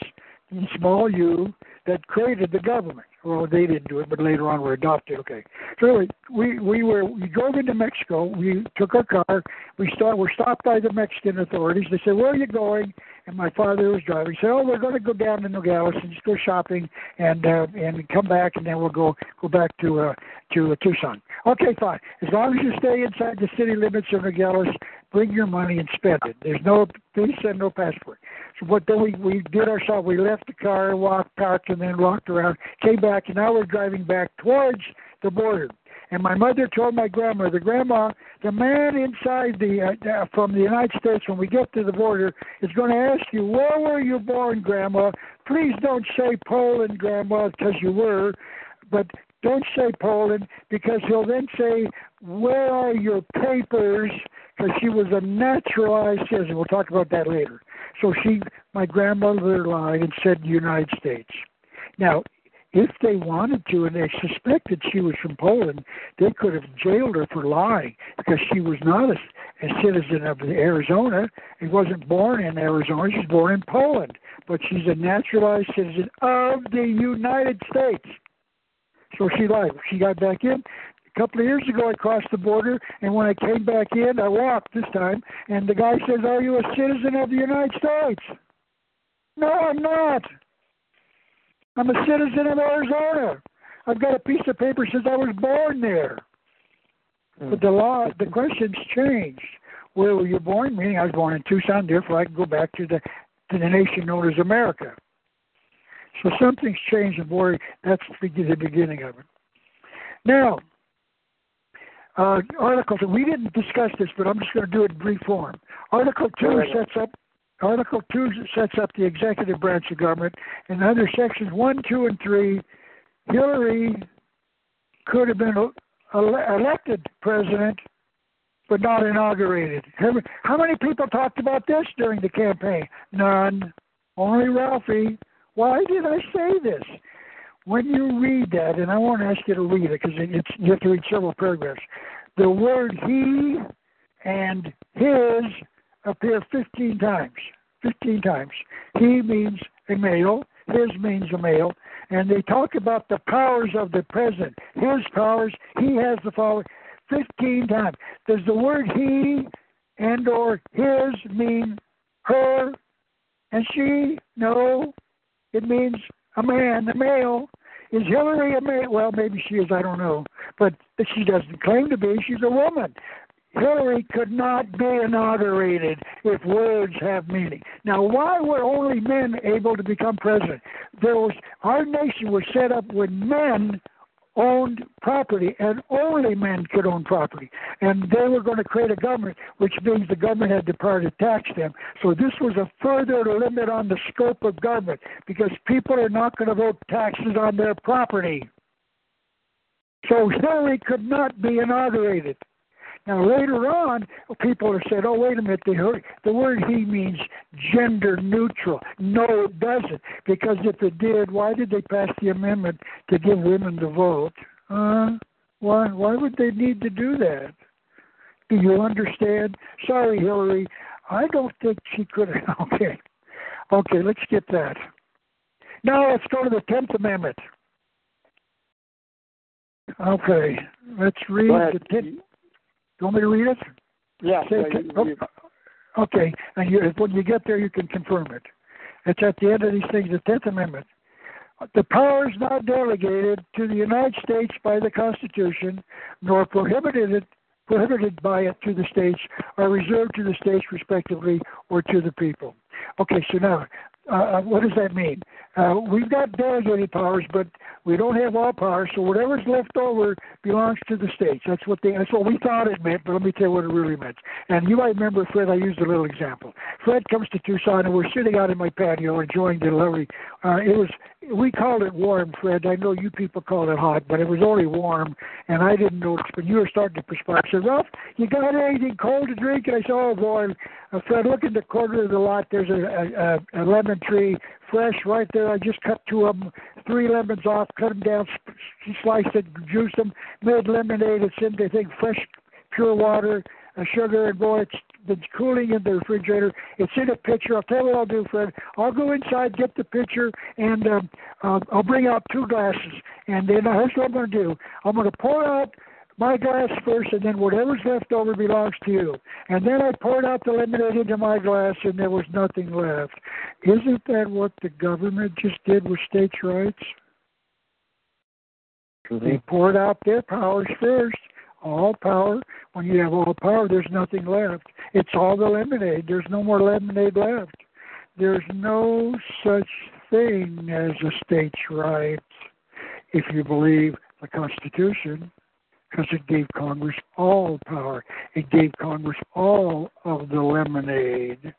H: in small U, that created the government. Well, they didn't do it, but later on were adopted. Okay. So anyway, we we were we drove into Mexico. We took our car. We start. We're stopped by the Mexican authorities. They said, "Where are you going?" And my father was driving. Said, "Oh, we're going to go down to Nogales and just go shopping and uh, and come back, and then we'll go go back to uh, to uh, Tucson." Okay, fine. As long as you stay inside the city limits of Nogales, bring your money and spend it. There's no visa and no passport. So what then we we did our ourselves. We left the car, walked, parked, and then walked around, came back, and now we're driving back towards the border. And my mother told my grandmother, Grandma, the man inside the uh, from the United States when we get to the border is going to ask you, where were you born, Grandma? Please don't say Poland, Grandma, because you were, but don't say Poland because he'll then say, where are your papers? Because she was a naturalized citizen. We'll talk about that later. So she, my grandmother lied and said United States. Now, if they wanted to and they suspected she was from Poland, they could have jailed her for lying because she was not a, a citizen of Arizona. She wasn't born in Arizona. She's born in Poland, but she's a naturalized citizen of the United States. So she lied. She got back in. A couple of years ago, I crossed the border, and when I came back in, I walked this time, and the guy says, "Are you a citizen of the United States?" No, I'm not. I'm a citizen of Arizona. I've got a piece of paper since I was born there. But the law, the questions changed. Where were you born? Meaning I was born in Tucson, therefore I can go back to the to the nation known as America. So something's changed, and boy, that's the beginning of it. Now, uh, Article we didn't discuss this, but I'm just going to do it in brief form. Article 2 sets up Article 2 sets up the executive branch of government, and under sections 1, 2, and 3, Hillary could have been elected president, but not inaugurated. How many people talked about this during the campaign? None. Only Ralphie. Why did I say this? when you read that, and I won't ask you to read it because you have to read several paragraphs. The word he and his appear 15 times. 15 times. He means a male, his means a male, and they talk about the powers of the president. His powers, he has the power 15 times. Does the word he and or his mean her and she? No. It means a man, a male. Is Hillary a male? Well, maybe she is, I don't know. But she doesn't claim to be. She's a woman. Hillary could not be inaugurated if words have meaning. Now, why were only men able to become president? There was our nation was set up when men owned property, and only men could own property. And they were going to create a government, which means the government had the power to tax them. So this was a further limit on the scope of government because people are not going to vote taxes on their property. So Hillary could not be inaugurated. Now later on, people have said, "Oh, wait a minute, the, the word he means gender neutral." No, it doesn't, because if it did, why did they pass the amendment to give women the vote? Uh, why? Why would they need to do that? Do you understand? Sorry, Hillary, I don't think she could. [LAUGHS] Okay, okay, let's get that. Now let's go to the Tenth Amendment. Okay, let's read the Tenth. You want me to read it?
G: Yeah.
H: Say,
G: yeah you, you,
H: oh, okay, and you, when you get there, you can confirm it. It's at the end of these things, the Tenth Amendment. The powers not delegated to the United States by the Constitution, nor prohibited prohibited by it to the states, are reserved to the states respectively or to the people. Okay, so now uh, uh, what does that mean? Uh, we've got delegated powers, but we don't have all powers. So whatever's left over belongs to the states. That's what they. That's what we thought it meant. But let me tell you what it really meant. And you might remember, Fred. I used a little example. Fred comes to Tucson, and we're sitting out in my patio enjoying the lovely. Uh, it was. We called it warm, Fred. I know you people call it hot, but it was only warm, and I didn't notice. But you were starting to perspire. I said, "Ralph, you got anything cold to drink?" And I said, "Oh boy." Uh, Fred, look in the corner of the lot. There's a, a, a lemon tree, fresh right there. I just cut two of them, three lemons off, cut them down, sliced it, juiced them, made lemonade. It's in the thing, fresh, pure water, uh, sugar, and boy, it's been cooling in the refrigerator. It's in a pitcher. I'll tell you what I'll do, Fred. I'll go inside, get the pitcher, and um, uh, I'll bring out two glasses. And then uh, here's what I'm going to do. I'm going to pour out my glass first, and then whatever's left over belongs to you. And then I poured out the lemonade into my glass, and there was nothing left. Isn't that what the government just did with states' rights?
G: Mm-hmm.
H: They poured out their powers first. All power. When you have all power, there's nothing left. It's all the lemonade. There's no more lemonade left. There's no such thing as a states' rights if you believe the Constitution because it gave Congress all power. It gave Congress all of the lemonade.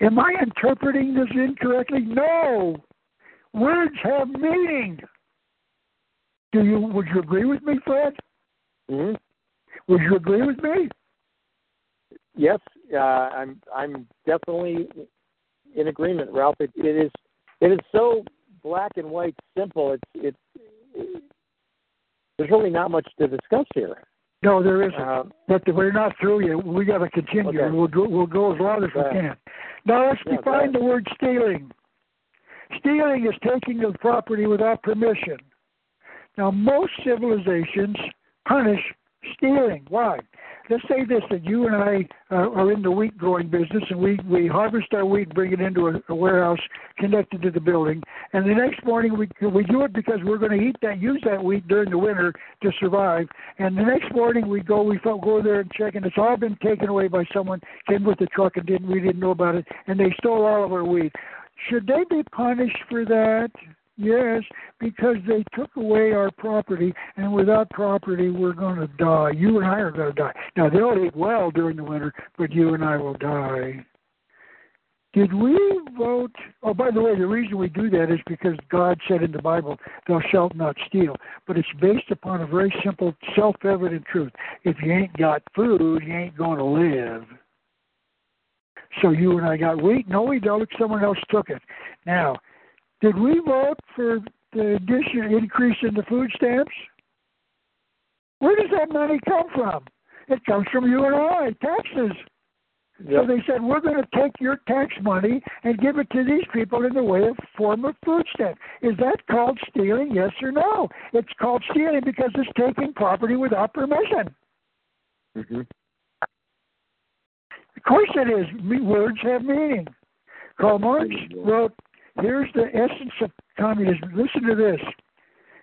H: Am I interpreting this incorrectly? No. Words have meaning. Do you? Would you agree with me, Fred?
G: Mm-hmm.
H: Would you agree with me?
G: Yes, uh, I'm. I'm definitely in agreement, Ralph. It, it is. It is so black and white, simple. It's. It's there's really not much to discuss here.
H: No, there isn't.
G: Uh,
H: but we're not through yet. We got to continue.
G: Okay.
H: We'll go. We'll go as long as we can. Now let's
G: Yeah,
H: define the word stealing. Stealing is taking of property without permission. Now most civilizations punish stealing. Why? Let's say this: that you and I uh, are in the wheat growing business, and we we harvest our wheat, bring it into a, a warehouse connected to the building, and the next morning we we do it because we're going to eat that, use that wheat during the winter to survive. And the next morning we go, we go there and check, and it's all been taken away by someone came with the truck and didn't we didn't know about it, and they stole all of our wheat. Should they be punished for that? Yes, because they took away our property, and without property, we're going to die. You and I are going to die. Now, they'll eat well during the winter, but you and I will die. Did we vote? Oh, by the way, the reason we do that is because God said in the Bible, "Thou shalt not steal." But it's based upon a very simple, self-evident truth: if you ain't got food, you ain't going to live. So you and I got wheat. No, we don't. Someone else took it. Now, did we vote for the addition increase in the food stamps? Where does that money come from? It comes from you and I, taxes.
G: Yep.
H: So they said, we're going to take your tax money and give it to these people in the way of form of food stamp. Is that called stealing? Yes or no? It's called stealing because it's taking property without permission.
G: Mm-hmm.
H: Of course it is. Words have meaning. Karl Marx wrote, here's the essence of communism. Listen to this.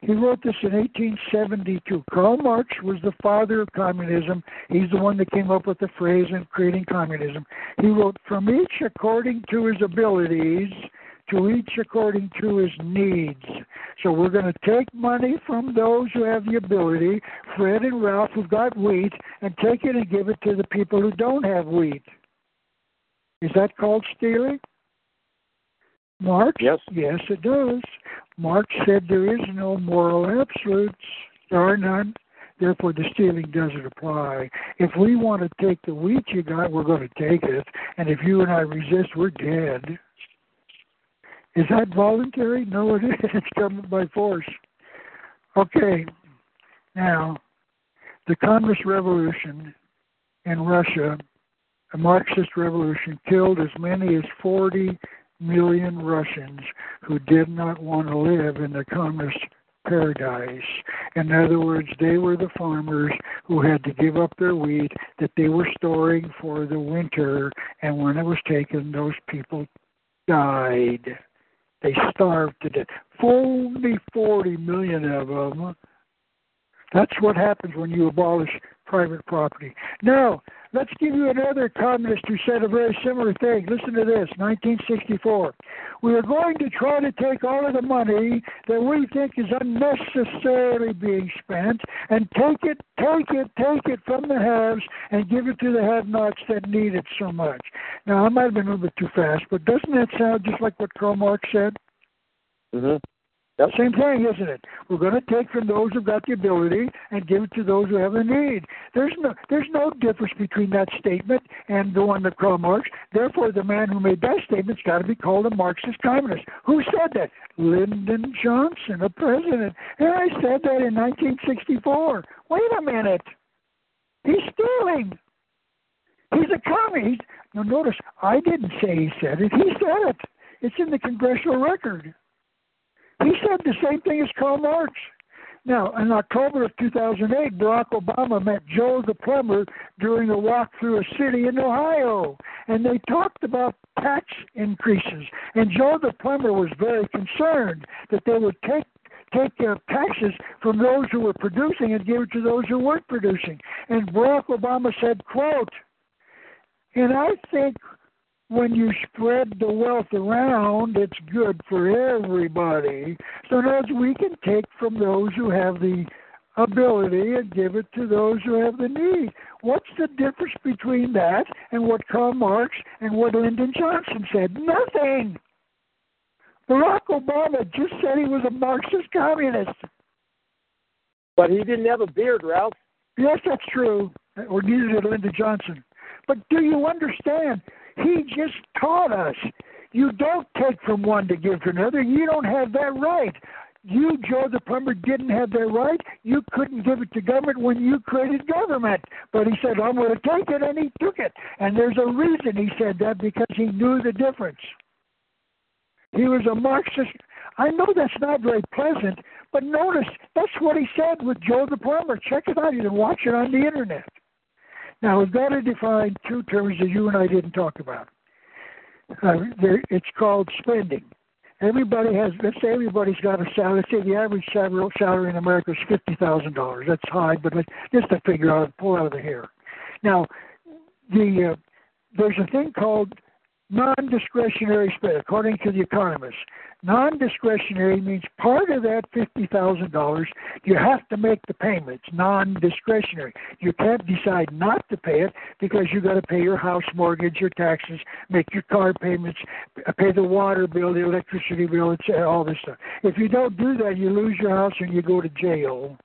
H: He wrote this in 1872. Karl Marx was the father of communism. He's the one that came up with the phrase in creating communism. He wrote, From each according to his abilities, to each according to his needs. So we're going to take money from those who have the ability, Fred and Ralph who've got wheat, and take it and give it to the people who don't have wheat. Is that called stealing? Marx?
G: Yes.
H: Yes, it does. Marx said there is no moral absolutes. There are none. Therefore, the stealing doesn't apply. If we want to take the wheat you got, we're going to take it. And if you and I resist, we're dead. Is that voluntary? No, it is. [LAUGHS] It's government by force. Okay. Now, the Communist Revolution in Russia, a Marxist revolution, killed as many as 40 million Russians who did not want to live in the communist paradise. In other words, they were the farmers who had to give up their wheat that they were storing for the winter, and when it was taken, those people died. They starved to death. Only 40 million of them. That's what happens when you abolish private property. Now, let's give you another communist who said a very similar thing. Listen to this 1964. We are going to try to take all of the money that we think is unnecessarily being spent and take it, take it, take it from the haves and give it to the have nots that need it so much. Now, I might have been a little bit too fast, but doesn't that sound just like what Karl Marx said?
G: hmm Yep.
H: Same thing, isn't it? We're going to take from those who've got the ability and give it to those who have the need. There's no there's no difference between that statement and the one that Karl Marx. Therefore, the man who made that statement's got to be called a Marxist communist. Who said that? Lyndon Johnson, a president. And I said that in 1964. Wait a minute. He's stealing. He's a communist. Now, notice, I didn't say he said it. He said it. It's in the congressional record. He said the same thing as Karl Marx. Now, in October of 2008, Barack Obama met Joe the plumber during a walk through a city in Ohio, and they talked about tax increases. And Joe the plumber was very concerned that they would take take uh, taxes from those who were producing and give it to those who weren't producing. And Barack Obama said, "quote," and I think when you spread the wealth around, it's good for everybody. So in other we can take from those who have the ability and give it to those who have the need. What's the difference between that and what Karl Marx and what Lyndon Johnson said? Nothing. Barack Obama just said he was a Marxist communist.
G: But he didn't have a beard, Ralph.
H: Yes, that's true. Or neither did Lyndon Johnson. But do you understand? He just taught us you don't take from one to give to another. You don't have that right. You, Joe the plumber, didn't have that right. You couldn't give it to government when you created government. But he said, I'm going to take it, and he took it. And there's a reason he said that because he knew the difference. He was a Marxist. I know that's not very pleasant, but notice that's what he said with Joe the plumber. Check it out. You can watch it on the internet. Now, we've got to define two terms that you and I didn't talk about. Uh, it's called spending. Everybody has, let's say everybody's got a salary. Let's say the average salary, salary in America is $50,000. That's high, but just to figure out, pull out of the hair. Now, the uh, there's a thing called non-discretionary spend, according to the economists. Non-discretionary means part of that fifty thousand dollars you have to make the payments. Non-discretionary. You can't decide not to pay it because you've got to pay your house mortgage, your taxes, make your car payments, uh, pay the water bill, the electricity bill. All this stuff. If you don't do that, you lose your house and you go to jail.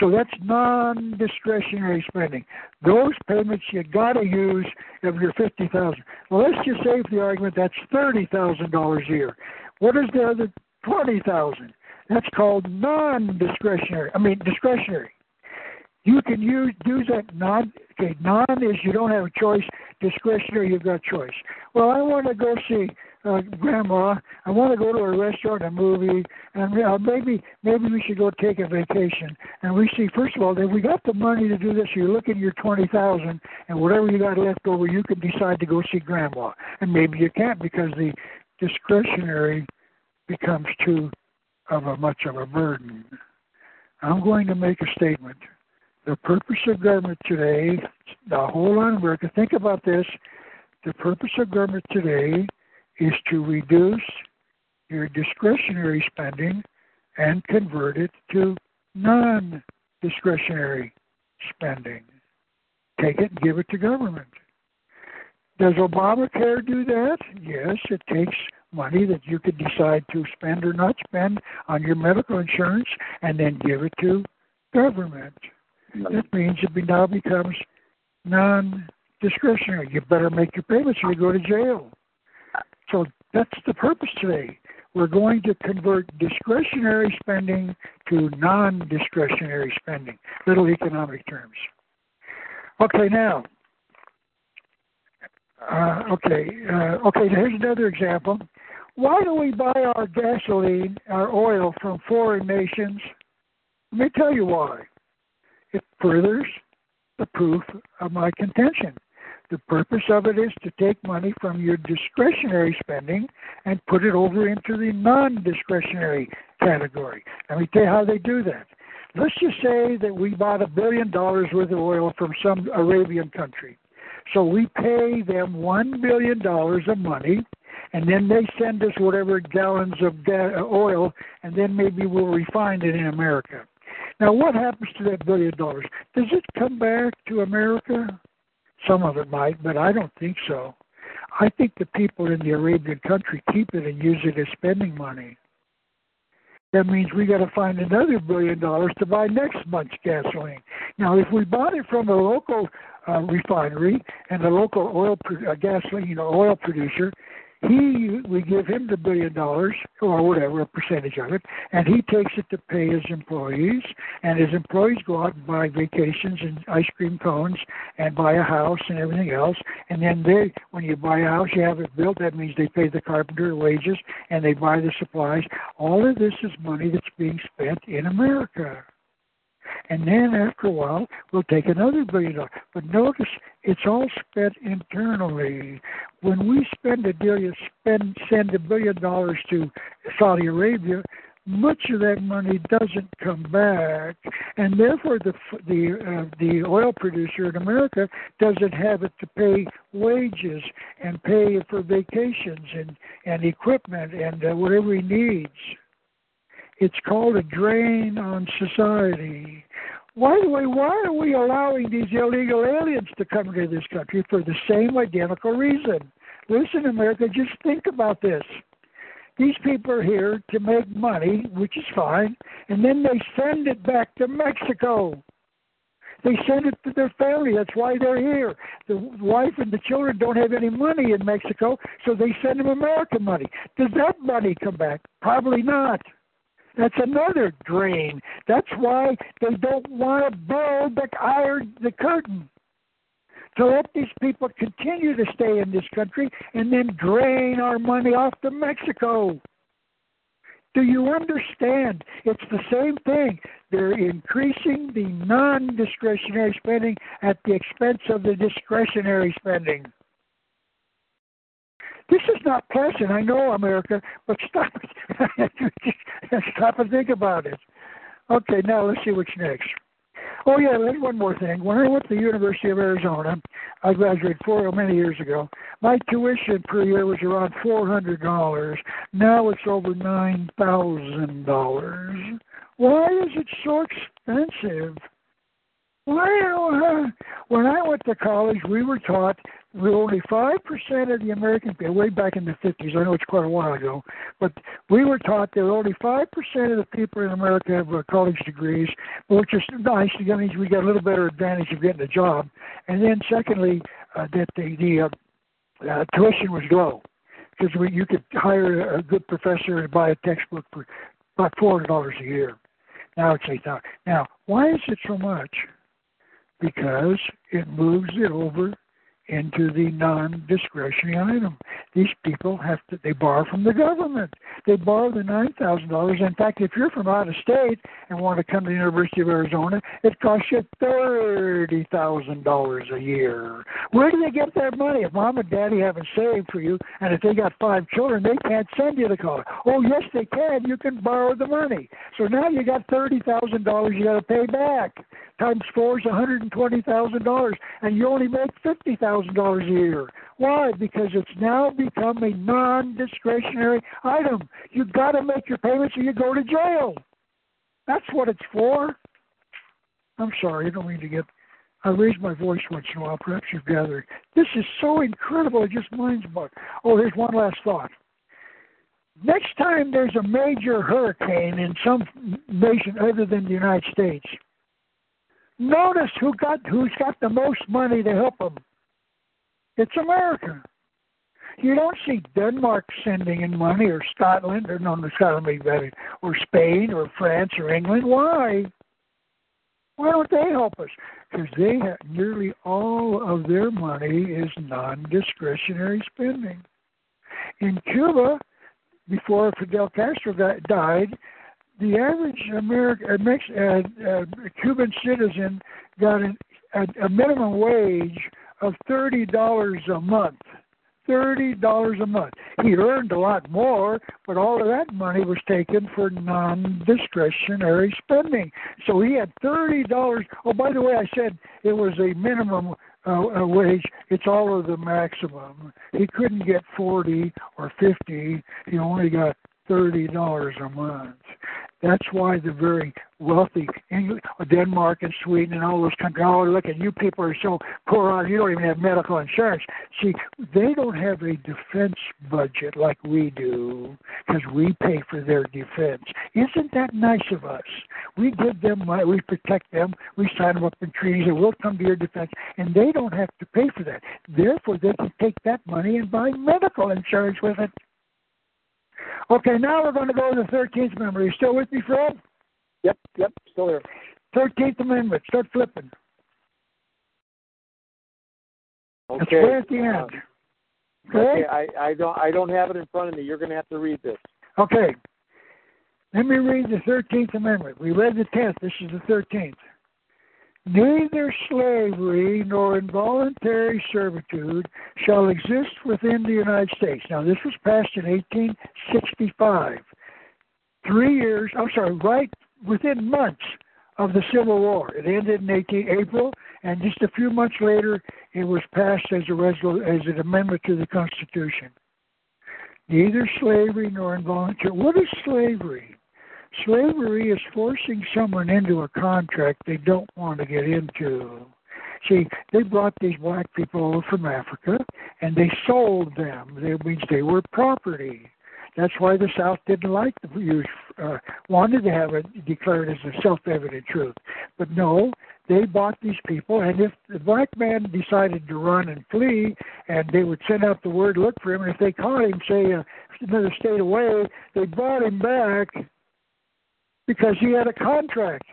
H: So that's non-discretionary spending. Those payments you got to use of your fifty thousand. Well, let's just the argument that's thirty thousand dollars a year. What is the other twenty thousand? That's called non-discretionary. I mean, discretionary. You can use do that non. Okay, non is you don't have a choice. Discretionary, you've got choice. Well, I want to go see uh, grandma. I want to go to a restaurant, a movie, and uh, maybe maybe we should go take a vacation. And we see first of all that we got the money to do this. You look at your twenty thousand, and whatever you got left over, you can decide to go see grandma. And maybe you can't because the discretionary becomes too of a much of a burden. I'm going to make a statement. The purpose of government today, the whole on America, think about this. The purpose of government today is to reduce your discretionary spending and convert it to non discretionary spending. Take it and give it to government. Does Obamacare do that? Yes, it takes money that you could decide to spend or not spend on your medical insurance and then give it to government. That means it now becomes non discretionary. You better make your payments or you go to jail. So that's the purpose today. We're going to convert discretionary spending to non discretionary spending, little economic terms. Okay, now, uh, okay, uh, okay, here's another example. Why do we buy our gasoline, our oil from foreign nations? Let me tell you why. It furthers the proof of my contention. The purpose of it is to take money from your discretionary spending and put it over into the non discretionary category. Let me tell you how they do that. Let's just say that we bought a billion dollars worth of oil from some Arabian country. So we pay them $1 billion of money, and then they send us whatever gallons of ga- uh, oil, and then maybe we'll refine it in America. Now, what happens to that billion dollars? Does it come back to America? Some of it might, but I don't think so. I think the people in the Arabian country keep it and use it as spending money. That means we got to find another billion dollars to buy next month's gasoline. Now, if we bought it from a local uh, refinery and a local oil uh, gasoline you know, oil producer, he we give him the billion dollars or whatever a percentage of it and he takes it to pay his employees and his employees go out and buy vacations and ice cream cones and buy a house and everything else and then they when you buy a house you have it built that means they pay the carpenter wages and they buy the supplies. All of this is money that's being spent in america and then after a while, we'll take another billion dollars. But notice it's all spent internally. When we spend a billion, spend send a billion dollars to Saudi Arabia, much of that money doesn't come back, and therefore the the uh, the oil producer in America doesn't have it to pay wages and pay for vacations and and equipment and uh, whatever he needs. It's called a drain on society. Why do we why are we allowing these illegal aliens to come into this country for the same identical reason? Listen, America, just think about this. These people are here to make money, which is fine, and then they send it back to Mexico. They send it to their family. That's why they're here. The wife and the children don't have any money in Mexico, so they send them American money. Does that money come back? Probably not. That's another drain. That's why they don't want to build the iron the curtain. To let these people continue to stay in this country and then drain our money off to Mexico. Do you understand? It's the same thing. They're increasing the non discretionary spending at the expense of the discretionary spending. This is not pleasant, I know, America, but stop it. [LAUGHS] stop and think about it. Okay, now let's see what's next. Oh yeah, one more thing. When I went to the University of Arizona, I graduated four oh, many years ago. My tuition per year was around four hundred dollars. Now it's over nine thousand dollars. Why is it so expensive? Well, uh, when I went to college, we were taught only five percent of the American people, way back in the fifties. I know it's quite a while ago, but we were taught that only five percent of the people in America have uh, college degrees, which is nice. That means we got a little better advantage of getting a job. And then, secondly, uh, that the the uh, uh, tuition was low because you could hire a good professor and buy a textbook for about four hundred dollars a year. Now it's eight thousand. Now, why is it so much? Because it moves it over into the non-discretionary item. These people have to they borrow from the government. They borrow the nine thousand dollars. In fact, if you're from out of state and want to come to the University of Arizona, it costs you thirty thousand dollars a year. Where do they get that money? If mom and daddy haven't saved for you, and if they got five children, they can't send you to college. Oh yes, they can. You can borrow the money. So now you got thirty thousand dollars you got to pay back. Times four is one hundred and twenty thousand dollars, and you only make fifty thousand dollars a year. Why? Because it's now become a non-discretionary item. You've got to make your payments, or you go to jail. That's what it's for. I'm sorry, I don't mean to get. I raise my voice once in a while. Perhaps you've gathered. This is so incredible. It just minds bug. Oh, here's one last thought. Next time there's a major hurricane in some nation other than the United States, notice who got who's got the most money to help them. It's America. You don't see Denmark sending in money, or Scotland, or no, Scotland maybe better, or Spain, or France, or England. Why? Why don't they help us? Because they have nearly all of their money is non-discretionary spending. In Cuba, before Fidel Castro got, died, the average American, uh, uh, uh, Cuban citizen got an, a, a minimum wage of thirty dollars a month. Thirty dollars a month. He earned a lot more, but all of that money was taken for non-discretionary spending. So he had thirty dollars. Oh, by the way, I said it was a minimum uh, wage. It's all of the maximum. He couldn't get forty or fifty. He only got thirty dollars a month. That's why the very wealthy England, Denmark and Sweden and all those countries. Oh, look at you people are so poor. You don't even have medical insurance. See, they don't have a defense budget like we do because we pay for their defense. Isn't that nice of us? We give them money. We protect them. We sign them up in treaties, and we'll come to your defense. And they don't have to pay for that. Therefore, they can take that money and buy medical insurance with it. Okay, now we're going to go to the 13th Amendment. Are you still with me, Fred?
G: Yep, yep, still here.
H: 13th Amendment. Start flipping.
G: Okay.
H: It's way at the end.
G: Uh, okay, I, I don't I don't have it in front of me. You're going to have to read this.
H: Okay. Let me read the 13th Amendment. We read the 10th. This is the 13th. Neither slavery nor involuntary servitude shall exist within the United States. Now, this was passed in 1865. Three years, I'm sorry, right within months of the Civil War. It ended in 18 April, and just a few months later, it was passed as a resol- as an amendment to the Constitution. Neither slavery nor involuntary. What is slavery? Slavery is forcing someone into a contract they don't want to get into. See, they brought these black people over from Africa and they sold them. That means they were property. That's why the South didn't like the use, uh, wanted to have it declared as a self-evident truth. But no, they bought these people, and if the black man decided to run and flee, and they would send out the word, look for him, and if they caught him, say uh, another state away, they brought him back because he had a contract.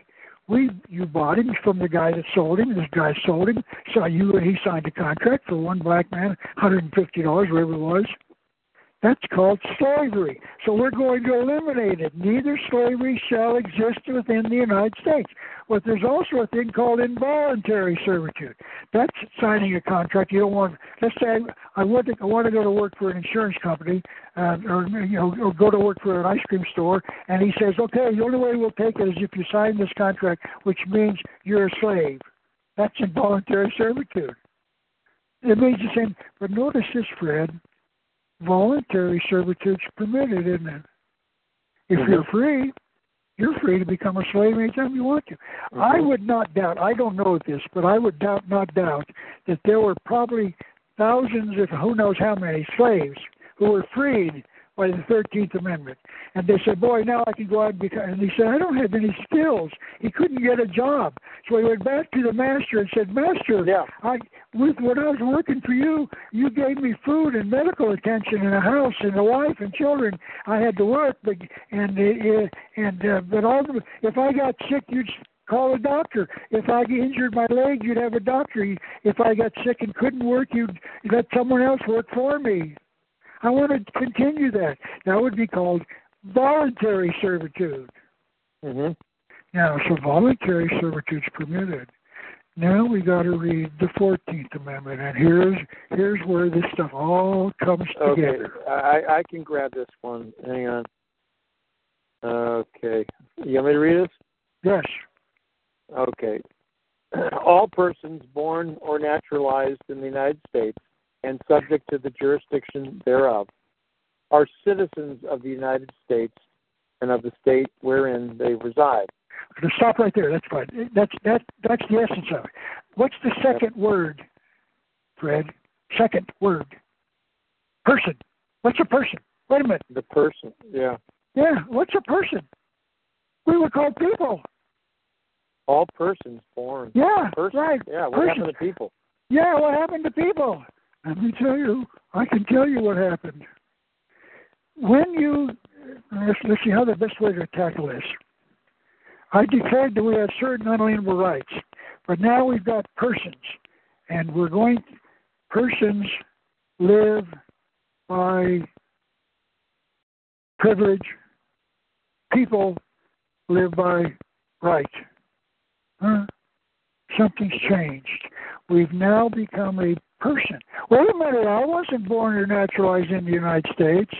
H: We you bought him from the guy that sold him. This guy sold him. So you he signed a contract for one black man, hundred and fifty dollars, whatever it was. That's called slavery. So we're going to eliminate it. Neither slavery shall exist within the United States. But there's also a thing called involuntary servitude. That's signing a contract. You don't want. Let's say I want to I want to go to work for an insurance company, uh, or you know, or go to work for an ice cream store, and he says, okay, the only way we'll take it is if you sign this contract, which means you're a slave. That's involuntary servitude. It means the same. But notice this, Fred voluntary servitude's permitted, isn't it? If mm-hmm. you're free, you're free to become a slave anytime you want to. Mm-hmm. I would not doubt, I don't know this, but I would doubt, not doubt, that there were probably thousands, if who knows how many, slaves who were freed by the Thirteenth Amendment. And they said, "Boy, now I can go out and become." And he said, "I don't have any skills." He couldn't get a job, so he went back to the master and said, "Master,
G: Yeah.
H: I with when I was working for you, you gave me food and medical attention and a house and a wife and children. I had to work, but and uh, and uh, but all the, if I got sick, you'd call a doctor. If I injured my leg, you'd have a doctor. If I got sick and couldn't work, you'd let someone else work for me. I want to continue that. That would be called voluntary servitude.
G: hmm
H: Now, so voluntary servitude is permitted. Now we got to read the Fourteenth Amendment, and here's here's where this stuff all comes
G: Okay,
H: together.
G: I I can grab this one. Hang on. Okay, you want me to read this?
H: Yes.
G: Okay. [CLEARS THROAT] All persons born or naturalized in the United States and subject to the jurisdiction thereof are citizens of the United States and of the state wherein they reside.
H: Stop right there. That's fine. That's that that's the essence of it. What's the second word, Fred? Second word. Person. What's a person? Wait a minute.
G: The person, yeah.
H: Yeah. What's a person? We were called people.
G: All persons born.
H: Yeah.
G: Person.
H: Right.
G: Yeah, what
H: person.
G: happened to people?
H: Yeah, what happened to people? Let me tell you. I can tell you what happened. When you let's, let's see how the best way to tackle this. I declared that we have certain unalienable rights, but now we've got persons, and we're going. Persons live by privilege. People live by right. Huh? Something's changed. We've now become a person. Wait a minute, I wasn't born or naturalized in the United States.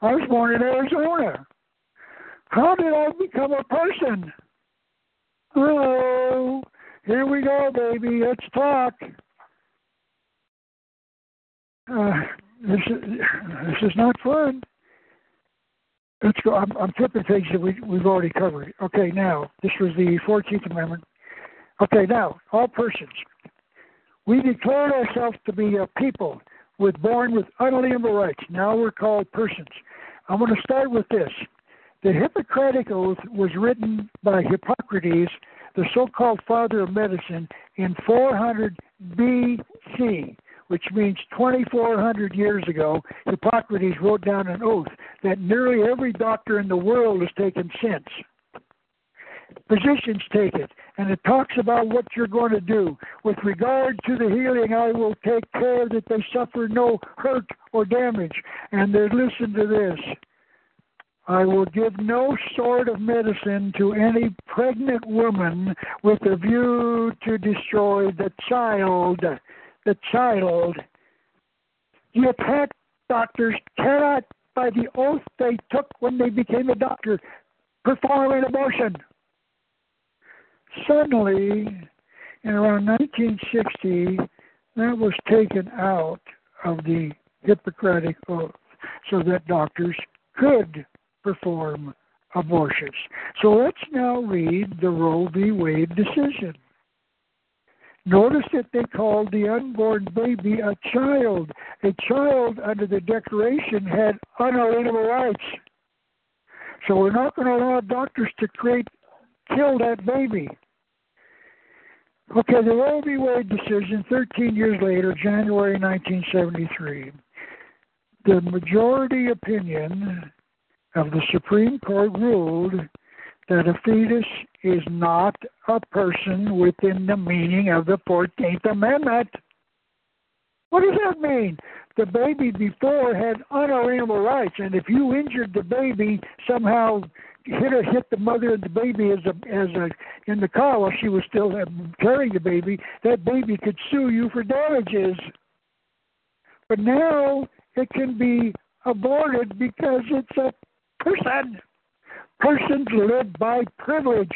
H: I was born in Arizona. How did I become a person? Oh, here we go, baby. Let's talk. Uh, this is this is not fun. Let's go. I'm, I'm flipping things that we, we've already covered. Okay, now this was the Fourteenth Amendment. Okay, now all persons. We declared ourselves to be a people with born with unalienable rights. Now we're called persons. I want to start with this. The Hippocratic Oath was written by Hippocrates, the so called father of medicine, in 400 BC, which means 2,400 years ago. Hippocrates wrote down an oath that nearly every doctor in the world has taken since. Physicians take it, and it talks about what you're going to do. With regard to the healing, I will take care that they suffer no hurt or damage. And they listen to this. I will give no sort of medicine to any pregnant woman with a view to destroy the child. The child. The attack doctors cannot, by the oath they took when they became a doctor, perform an abortion. Suddenly, in around 1960, that was taken out of the Hippocratic Oath so that doctors could perform abortions. So let's now read the Roe v. Wade decision. Notice that they called the unborn baby a child. A child under the Declaration had unalienable rights. So we're not going to allow doctors to create, kill that baby. Okay, the Roe v. Wade decision, 13 years later, January 1973. The majority opinion of the Supreme Court ruled that a fetus is not a person within the meaning of the 14th Amendment. What does that mean? The baby before had unalienable rights, and if you injured the baby, somehow hit or hit the mother and the baby as a as a in the car while she was still uh, carrying the baby, that baby could sue you for damages. But now it can be aborted because it's a person. Persons live by privilege.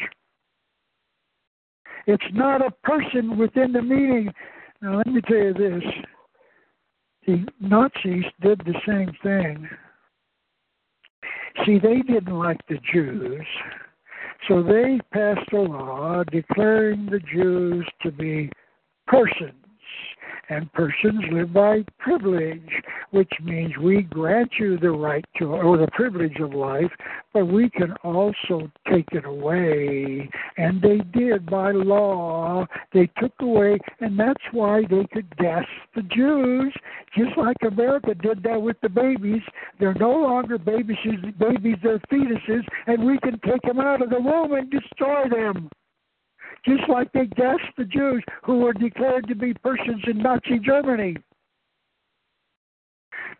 H: It's not a person within the meaning. Now, let me tell you this the Nazis did the same thing. See, they didn't like the Jews, so they passed a law declaring the Jews to be persons, and persons live by privilege. which means we grant you the right to or the privilege of life, but we can also take it away. And they did by law. They took away, and that's why they could gas the Jews, just like America did that with the babies. They're no longer babies, babies, they're fetuses, and we can take them out of the womb and destroy them just like they gassed the Jews who were declared to be persons in Nazi Germany.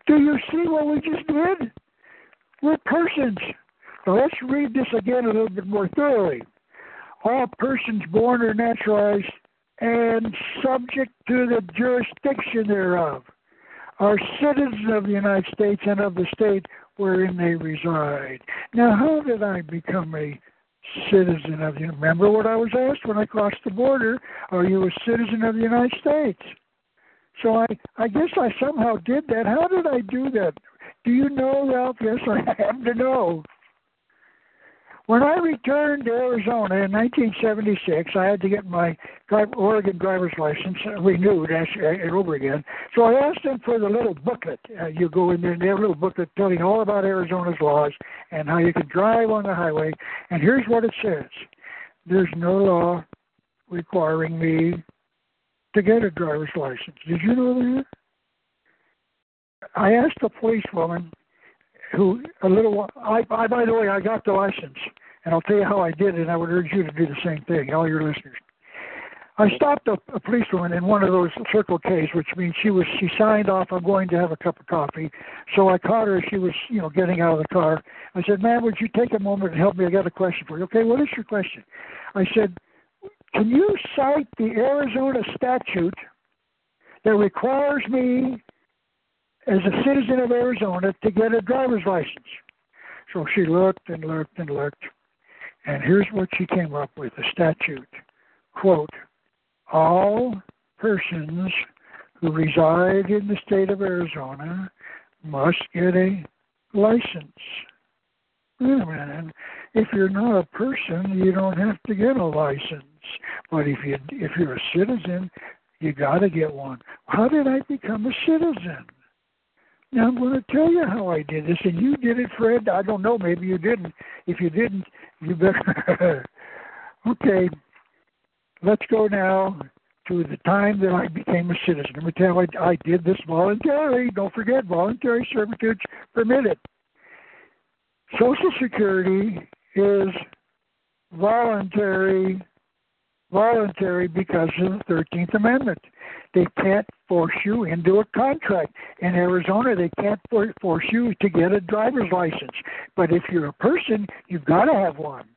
H: Do you see what we just did? We're persons. Now let's read this again a little bit more thoroughly. All persons born or naturalized and subject to the jurisdiction thereof are citizens of the United States and of the state wherein they reside. Now, how did I become a citizen of the remember what I was asked when I crossed the border, are you a citizen of the United States? So I I guess I somehow did that. How did I do that? Do you know, Ralph? Yes, I [LAUGHS] happen to know. When I returned to Arizona in 1976, I had to get my Oregon driver's license renewed and over again. So I asked them for the little booklet. Uh, you go in there, and they have a little booklet telling all about Arizona's laws and how you can drive on the highway. And here's what it says There's no law requiring me to get a driver's license. Did you know that? I asked the policewoman who a little. I, I by the way, I got the license, and I'll tell you how I did it. And I would urge you to do the same thing, all your listeners. I stopped a, a policewoman in one of those Circle K's, which means she was she signed off. I'm going to have a cup of coffee. So I caught her she was, you know, getting out of the car. I said, "Ma'am, would you take a moment and help me? I got a question for you." Okay, what is your question? I said, "Can you cite the Arizona statute that requires me as a citizen of Arizona to get a driver's license. So she looked and looked and looked, and here's what she came up with a statute. Quote, all persons who reside in the state of Arizona must get a license. Wait a minute. If you're not a person, you don't have to get a license. But if you if you're a citizen, you got to get one. How did I become a citizen? Now I'm going to tell you how I did this, and you did it, Fred. I don't know. Maybe you didn't. If you didn't, you better. [LAUGHS] okay, let's go now to the time that I became a citizen. Let me tell you, I, I did this voluntarily. Don't forget, voluntary servitude permitted. Social Security is voluntary voluntary because of the 13th Amendment. They can't force you into a contract. In Arizona, they can't force you to get a driver's license. But if you're a person, you've got to have one.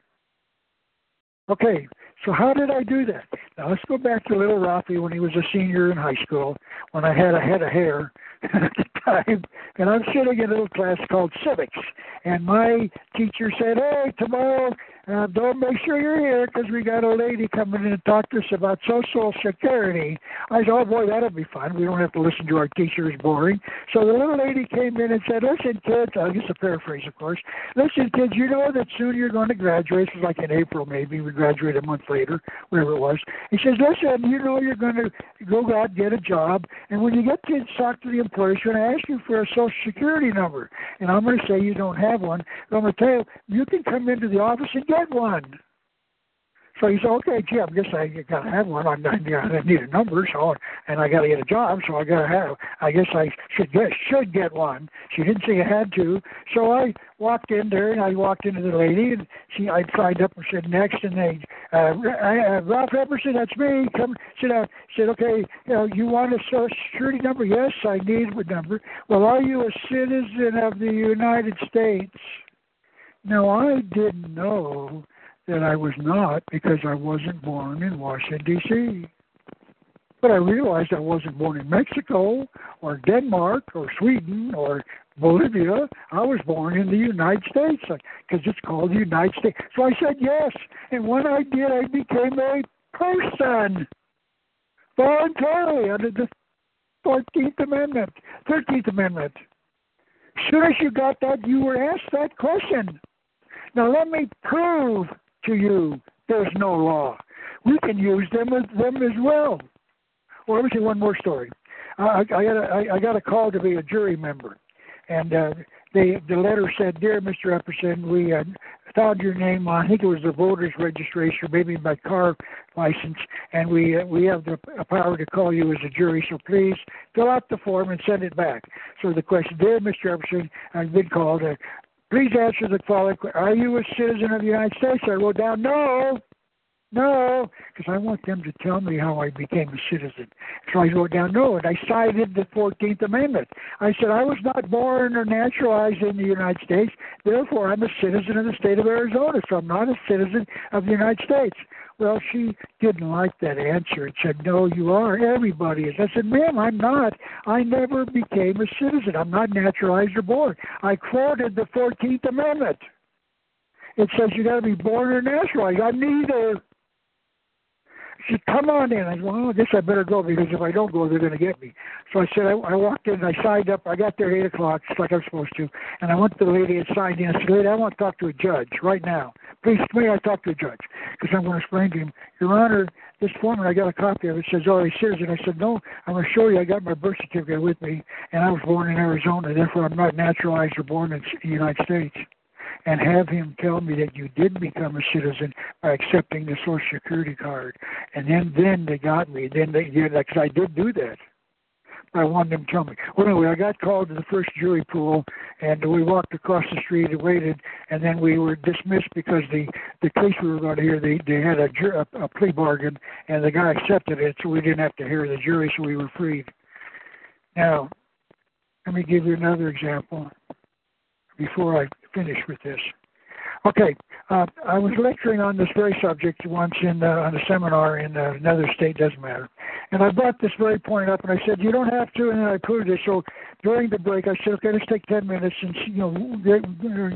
H: Okay, so how did I do that? Now let's go back to little Ralphie when he was a senior in high school, when I had a head of hair [LAUGHS] at the time, and I'm sitting in a little class called civics, and my teacher said, "Hey, tomorrow uh, don't make sure you're here because we got a lady coming in to talk to us about Social Security. I said, oh boy, that'll be fun. We don't have to listen to our teachers boring. So the little lady came in and said, listen, kids, I guess a paraphrase, of course. Listen, kids, you know that soon you're going to graduate. This was like in April, maybe. We graduate a month later, whatever it was. He says, listen, you know you're going to go out get a job, and when you get to talk to the employer, he's going to ask you for a Social Security number. And I'm going to say you don't have one. But I'm going to tell you, you can come into the office and get get one. So he said, okay, gee, I guess I got to have one. I, I need a number, so and I got to get a job, so I got to have. I guess I should get should get one. She didn't say I had to, so I walked in there and I walked into the lady and she I signed up and said next and they uh, uh Ralph Epperson, that's me. Come sit down. Said, okay, you know, you want a social security number? Yes, I need a number. Well, are you a citizen of the United States? Now, I didn't know that I was not because I wasn't born in Washington, D.C. But I realized I wasn't born in Mexico or Denmark or Sweden or Bolivia. I was born in the United States uh, because it's called the United States. So I said yes. And when I did, I became a person voluntarily under the 14th Amendment, 13th Amendment. As soon as you got that, you were asked that question. Now let me prove to you there's no law. We can use them as them as well. Well, let me say one more story. I, I got a, I, I got a call to be a jury member, and uh, the letter said, "Dear Mr. Epperson, we uh, found your name on I think it was the voters registration, maybe my car license, and we uh, we have the power to call you as a jury. So please fill out the form and send it back." So the question, "Dear Mr. Epperson, I've been called. Uh, please answer the following: question. Are you a citizen of the United States?" I wrote down, "No." No, because I want them to tell me how I became a citizen. So I wrote down no, and I cited the 14th Amendment. I said I was not born or naturalized in the United States, therefore I'm a citizen of the state of Arizona, so I'm not a citizen of the United States. Well, she didn't like that answer and said, No, you are. Everybody is. I said, Ma'am, I'm not. I never became a citizen. I'm not naturalized or born. I quoted the 14th Amendment. It says you got to be born or naturalized. I'm neither said, "Come on in." I said, "Well, oh, I guess I better go because if I don't go, they're going to get me." So I said, I, I walked in, I signed up. I got there at eight o'clock, just like I'm supposed to, and I went to the lady and signed in. I said, "Lady, I want to talk to a judge right now. Please, may I talk to a judge?" Because I'm going to explain to him, Your Honor, this form, and I got a copy of it. Says, "Oh, he says," and I said, "No, I'm going to show you. I got my birth certificate with me, and I was born in Arizona. Therefore, I'm not naturalized or born in the United States." And have him tell me that you did become a citizen by accepting the Social Security card. And then then they got me. Then they did because I did do that. I wanted them to tell me. Well, anyway, I got called to the first jury pool, and we walked across the street and waited, and then we were dismissed because the the case we were going to hear, they they had a, a, a plea bargain, and the guy accepted it, so we didn't have to hear the jury, so we were freed. Now, let me give you another example before I finish with this. Okay, uh, I was lecturing on this very subject once in uh, on a seminar in uh, another state, doesn't matter. And I brought this very point up, and I said you don't have to, and I proved it. So during the break, I said, okay, let's take ten minutes and you know get,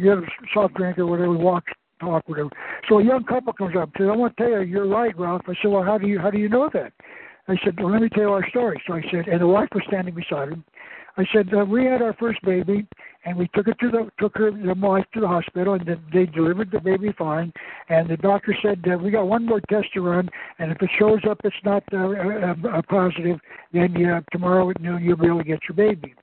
H: get a soft drink or whatever, walk, talk, whatever. So a young couple comes up and says, I want to tell you, you're right, Ralph. I said, well, how do you how do you know that? I said, well, let me tell our story. So I said, and the wife was standing beside him. I said, uh, we had our first baby, and we took it to the took her the wife to the hospital, and they delivered the baby fine. And the doctor said, uh, we got one more test to run, and if it shows up it's not uh, uh, uh, positive, then uh, tomorrow at noon you'll be able to get your baby.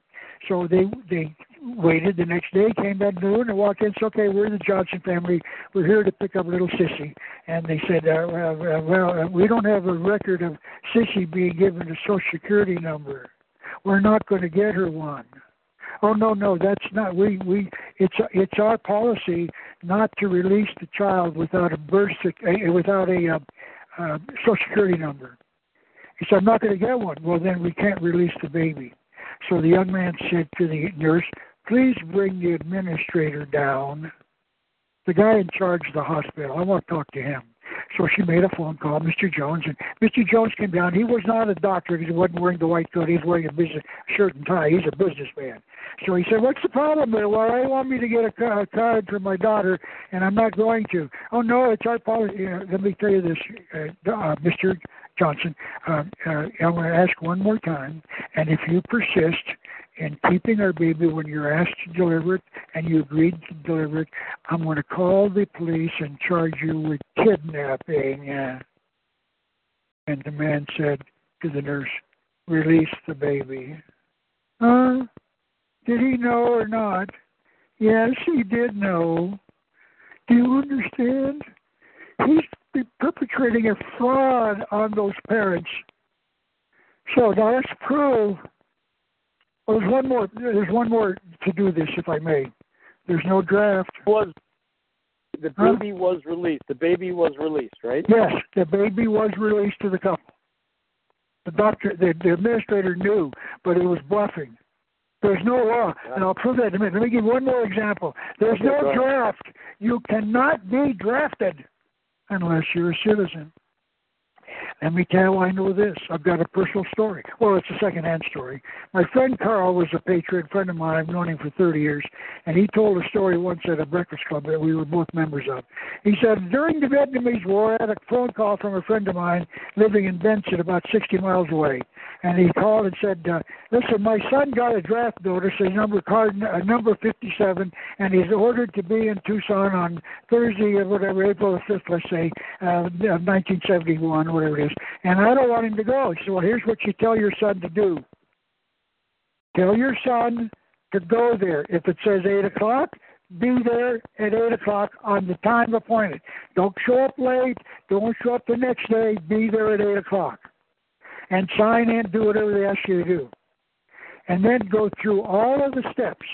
H: So they they waited the next day, came back noon, and walked in. Said, "Okay, we're the Johnson family. We're here to pick up little Sissy." And they said, uh, uh, "Well, uh, we don't have a record of Sissy being given a Social Security number. We're not going to get her one." Oh no, no, that's not. We we it's it's our policy not to release the child without a birth without a uh, uh, Social Security number. He said, "I'm not going to get one." Well, then we can't release the baby. So the young man said to the nurse, Please bring the administrator down, the guy in charge of the hospital. I want to talk to him. So she made a phone call, Mr. Jones, and Mr. Jones came down. He was not a doctor because he wasn't wearing the white coat. He was wearing a business shirt and tie. He's a businessman. So he said, "What's the problem?" Well, I want me to get a, a card for my daughter, and I'm not going to. Oh no, it's our policy. Uh, let me tell you this, uh, uh, Mr. Johnson. Uh, uh, I'm going to ask one more time, and if you persist, and keeping our baby when you're asked to deliver it and you agreed to deliver it, I'm going to call the police and charge you with kidnapping. And the man said to the nurse, Release the baby. Huh? did he know or not? Yes, he did know. Do you understand? He's perpetrating a fraud on those parents. So let's prove well, there's one more. There's one more to do this, if I may. There's no draft.
G: Was the baby huh? was released? The baby was released, right?
H: Yes, the baby was released to the couple. The doctor, the, the administrator knew, but it was bluffing. There's no law, and I'll prove that in a minute. Let me give one more example. There's no draft. You cannot be drafted unless you're a citizen. Let me tell I know this. I've got a personal story. Well, it's a second-hand story. My friend Carl was a patriot friend of mine. I've known him for 30 years, and he told a story once at a breakfast club that we were both members of. He said during the Vietnamese War, I had a phone call from a friend of mine living in Benson, about 60 miles away, and he called and said, uh, "Listen, my son got a draft notice, a number card, uh, number 57, and he's ordered to be in Tucson on Thursday, or whatever, April the 5th, let's say, uh, 1971, whatever it is." And I don't want him to go. He said, Well, here's what you tell your son to do. Tell your son to go there. If it says 8 o'clock, be there at 8 o'clock on the time appointed. Don't show up late. Don't show up the next day. Be there at 8 o'clock. And sign in, do whatever they ask you to do. And then go through all of the steps,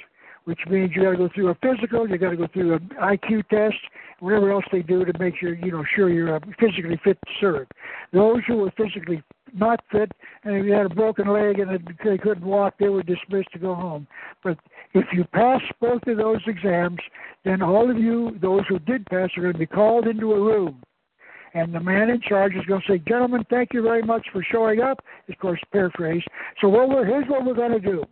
H: which means you got to go through a physical, you got to go through an IQ test, whatever else they do to make sure you know sure you're uh, physically fit to serve. Those who were physically not fit and if you had a broken leg and they couldn't walk, they were dismissed to go home. But if you pass both of those exams, then all of you, those who did pass, are going to be called into a room. And the man in charge is going to say, Gentlemen, thank you very much for showing up. Of course, paraphrase. So what we're, here's what we're going to do.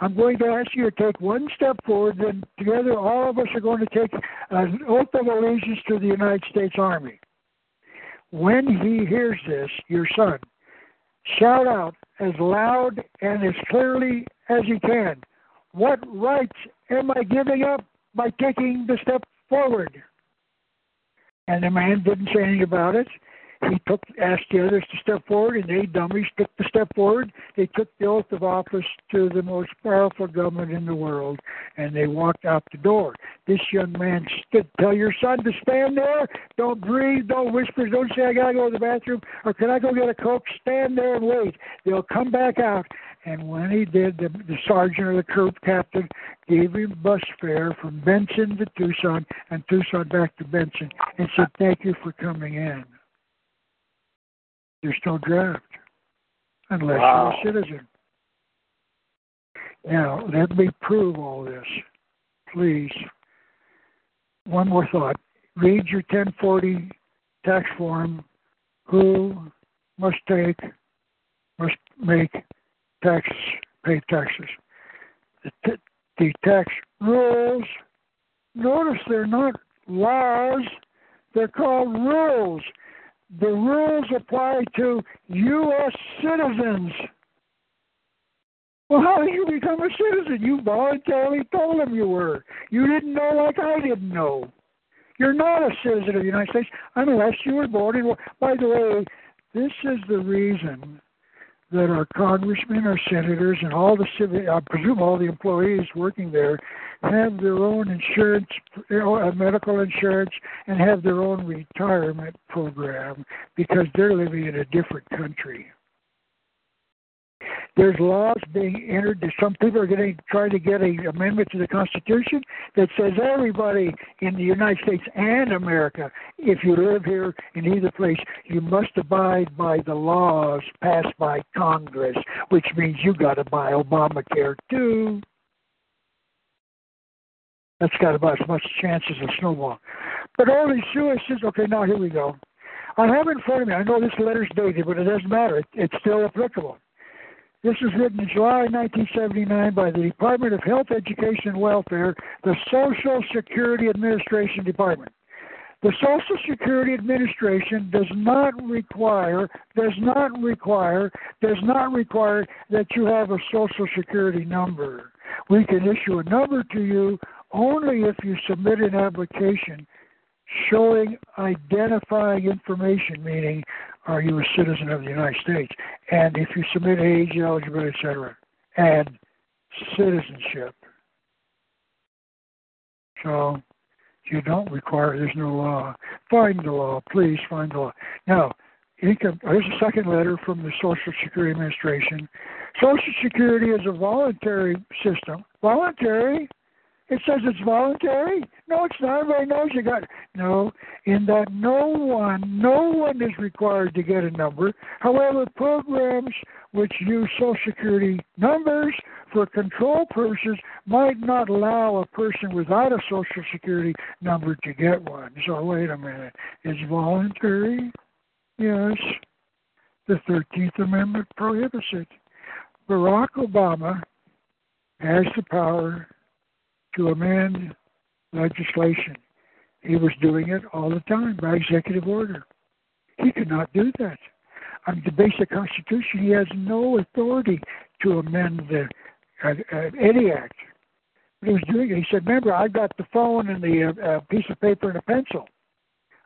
H: I'm going to ask you to take one step forward, then together all of us are going to take an oath of allegiance to the United States Army. When he hears this, your son, shout out as loud and as clearly as he can. What rights am I giving up by taking the step forward? And the man didn't say anything about it he took asked the others to step forward, and they dummies took the step forward. They took the oath of office to the most powerful government in the world, and they walked out the door. This young man stood. Tell your son to stand there. Don't breathe. Don't whisper. Don't say I gotta go to the bathroom or can I go get a coke. Stand there and wait. They'll come back out. And when he did, the, the sergeant or the troop captain gave him bus fare from Benson to Tucson and Tucson back to Benson and said, "Thank you for coming in." There's no draft unless
E: wow.
H: you're a citizen. Now, let me prove all this, please. One more thought. Read your 1040 tax form. Who must take, must make taxes, pay taxes. The, t- the tax rules, notice they're not laws, they're called rules the rules apply to U.S. citizens. Well, how did you become a citizen? You voluntarily told them you were. You didn't know like I didn't know. You're not a citizen of the United States unless you were born in. By the way, this is the reason that our congressmen, our senators, and all the civic, I presume all the employees working there have their own insurance, uh, medical insurance, and have their own retirement program because they're living in a different country. There's laws being entered. Some people are getting trying to get an amendment to the Constitution that says everybody in the United States and America, if you live here in either place, you must abide by the laws passed by Congress, which means you got to buy Obamacare too. That's got about as much chance as a snowball. But all these suicides, okay, now here we go. I have in front of me, I know this letter's dated, but it doesn't matter. It, it's still applicable. This was written in July 1979 by the Department of Health, Education, and Welfare, the Social Security Administration Department. The Social Security Administration does not require, does not require, does not require that you have a Social Security number. We can issue a number to you only if you submit an application showing identifying information, meaning are you a citizen of the United States, and if you submit age, eligibility, etc., and citizenship. So you don't require, there's no law. Find the law, please find the law. Now, income, here's a second letter from the Social Security Administration. Social Security is a voluntary system. Voluntary? It says it's voluntary. No, it's not. Everybody knows you got. No, in that no one, no one is required to get a number. However, programs which use Social Security numbers for control purposes might not allow a person without a Social Security number to get one. So wait a minute. It's voluntary. Yes. The Thirteenth Amendment prohibits it. Barack Obama has the power to amend legislation. He was doing it all the time by executive order. He could not do that. Under the basic Constitution, he has no authority to amend the, uh, uh, any act. But he was doing it. He said, "Remember, I got the phone and the uh, uh, piece of paper and a pencil.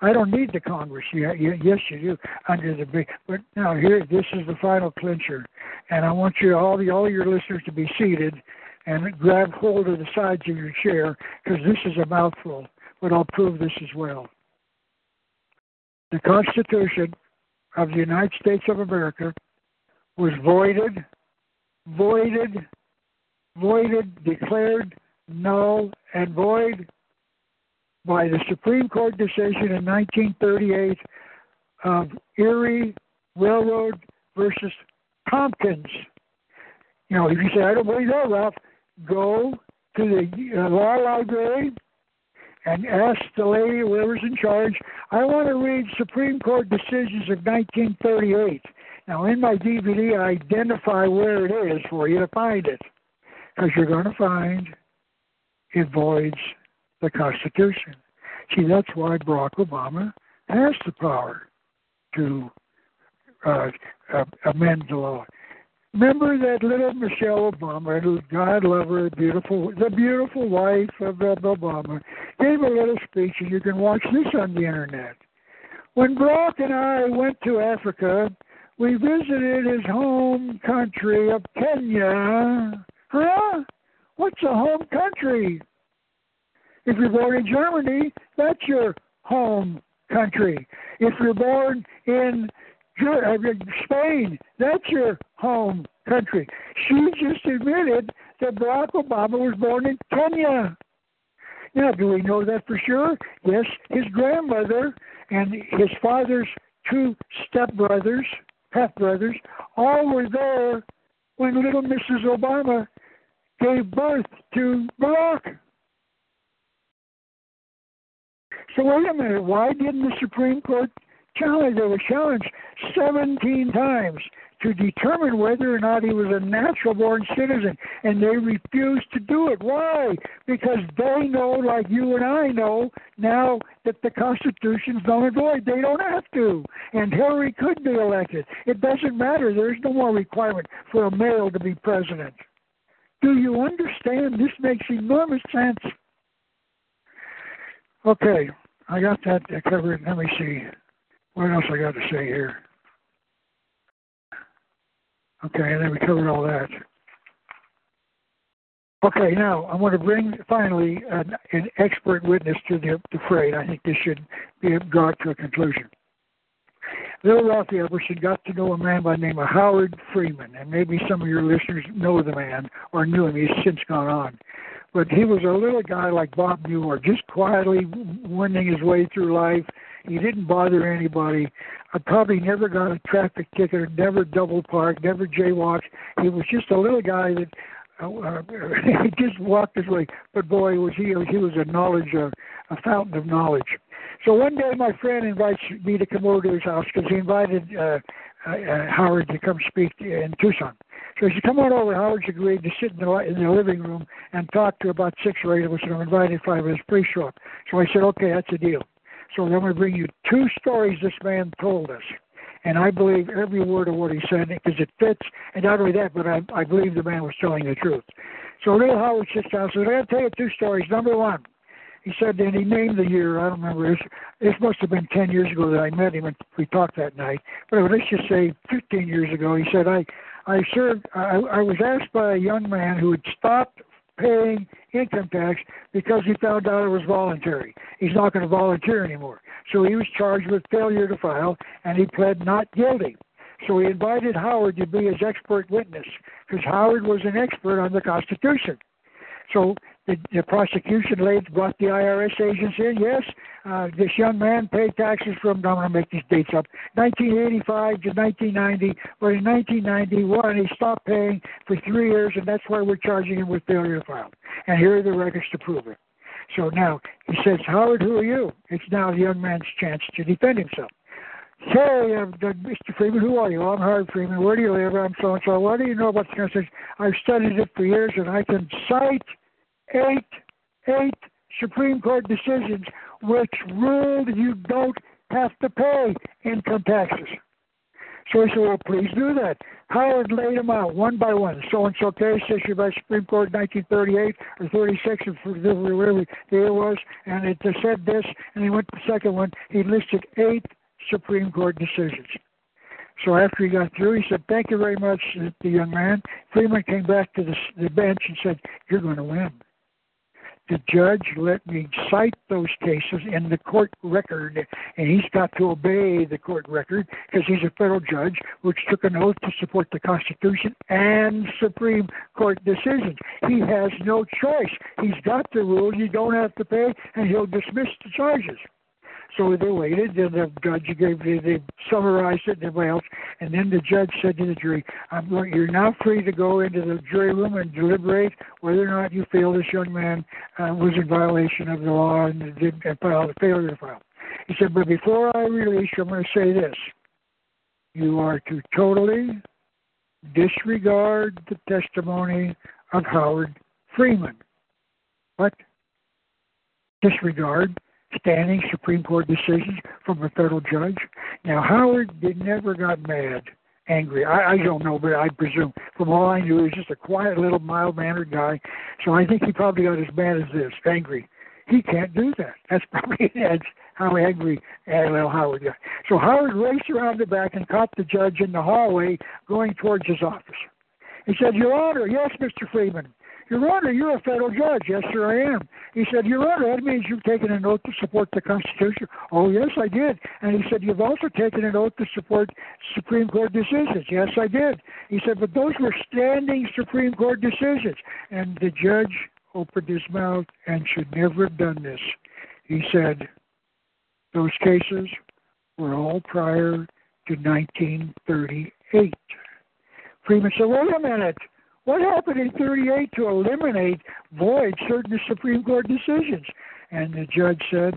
H: I don't need the Congress. Yeah, yes, you do under the. But now here, this is the final clincher, and I want you all the all your listeners to be seated and grab hold of the sides of your chair because this is a mouthful. But I'll prove this as well. The Constitution of the United States of America was voided, voided, voided, declared null and void by the Supreme Court decision in 1938 of Erie Railroad versus Tompkins. You know, if you say, I don't believe that, Ralph, go to the law library and ask the lady, whoever's in charge, I want to read Supreme Court decisions of 1938. Now, in my DVD, I identify where it is for you to find it, because you're going to find it voids the Constitution. See, that's why Barack Obama has the power to uh, uh, amend the law. Remember that little Michelle Obama, God love her, beautiful, the beautiful wife of Obama, gave a little speech, and you can watch this on the internet. When Barack and I went to Africa, we visited his home country of Kenya. Huh? What's a home country? If you're born in Germany, that's your home country. If you're born in uh, Spain, that's your home country. She just admitted that Barack Obama was born in Kenya. Now, do we know that for sure? Yes, his grandmother and his father's two stepbrothers, half brothers, all were there when little Mrs. Obama gave birth to Barack. So wait a minute, why didn't the Supreme Court challenge? They were challenged 17 times to determine whether or not he was a natural born citizen, and they refused to do it. Why? Because they know, like you and I know, now that the Constitution's null and void. They don't have to. And Hillary could be elected. It doesn't matter. There's no more requirement for a male to be president. Do you understand? This makes enormous sense. Okay, I got that covered. Let me see. What else I got to say here? Okay, and then we covered all that. Okay, now I'm going to bring finally an, an expert witness to the, the fray. I think this should be brought to a conclusion. Little Ralphie Epperson got to know a man by the name of Howard Freeman, and maybe some of your listeners know the man or knew him. He's since gone on. But he was a little guy like Bob Muir, just quietly wending his way through life. He didn't bother anybody. I probably never got a traffic ticket, never double parked, never jaywalked. He was just a little guy that uh, uh, [LAUGHS] he just walked his way. But boy, was he he was a knowledge, uh, a fountain of knowledge. So one day, my friend invites me to come over to his house because he invited uh, uh, uh, Howard to come speak in Tucson. So he said, come on over. Howard's agreed to sit in the, in the living room and talk to about six or eight of us, and I'm invited five of us. Please show. So I said, okay, that's a deal. So going to bring you two stories this man told us. And I believe every word of what he said because it fits. And not only that, but I, I believe the man was telling the truth. So little Howard sits down and says, I got to tell you two stories. Number one, he said, and he named the year. I don't remember. This, this must have been 10 years ago that I met him and we talked that night. But let's just say 15 years ago. He said, I, I served. I, I was asked by a young man who had stopped paying income tax because he found out it was voluntary. He's not going to volunteer anymore. So he was charged with failure to file, and he pled not guilty. So he invited Howard to be his expert witness because Howard was an expert on the Constitution. So the, the prosecution laid brought the IRS agents in. Yes, uh, this young man paid taxes from, I'm going to make these dates up, 1985 to 1990. But in 1991, he stopped paying for three years, and that's why we're charging him with failure to file. And here are the records to prove it. So now he says, Howard, who are you? It's now the young man's chance to defend himself. Hey, uh, Mr. Freeman, who are you? I'm Howard Freeman. Where do you live? I'm so and so. What do you know about the? I've studied it for years, and I can cite eight, eight Supreme Court decisions which ruled you don't have to pay income taxes. So he said, well, please do that. Howard laid them out one by one. So and so case issued by Supreme Court in 1938 or 36 or whatever year it was, and it said this, and he went to the second one. He listed eight Supreme Court decisions. So after he got through, he said, "Thank you very much, the young man." Freeman came back to the, the bench and said, "You're going to win." The judge let me cite those cases in the court record, and he's got to obey the court record because he's a federal judge, which took an oath to support the Constitution and Supreme Court decisions. He has no choice. He's got the rule you don't have to pay, and he'll dismiss the charges. So they waited, then the judge gave they, they summarized it and everybody else, and then the judge said to the jury, I'm "You're now free to go into the jury room and deliberate whether or not you feel this young man uh, was in violation of the law and did and filed a failure to file." He said, "But before I release you, I'm going to say this: You are to totally disregard the testimony of Howard Freeman. What? Disregard standing Supreme Court decisions from a federal judge. Now, Howard did, never got mad, angry. I, I don't know, but I presume. From all I knew, he was just a quiet, little, mild mannered guy. So I think he probably got as mad as this, angry. He can't do that. That's [LAUGHS] probably that's how angry L. Howard got. So Howard raced around the back and caught the judge in the hallway going towards his office. He said, Your Honor, yes, Mr. Freeman. Your Honor, you're a federal judge. Yes, sir, I am. He said, Your Honor, that means you've taken an oath to support the Constitution. Oh, yes, I did. And he said, You've also taken an oath to support Supreme Court decisions. Yes, I did. He said, But those were standing Supreme Court decisions. And the judge opened his mouth and should never have done this. He said, Those cases were all prior to 1938. Freeman said, Wait a minute. What happened in 38 to eliminate, void certain Supreme Court decisions? And the judge said,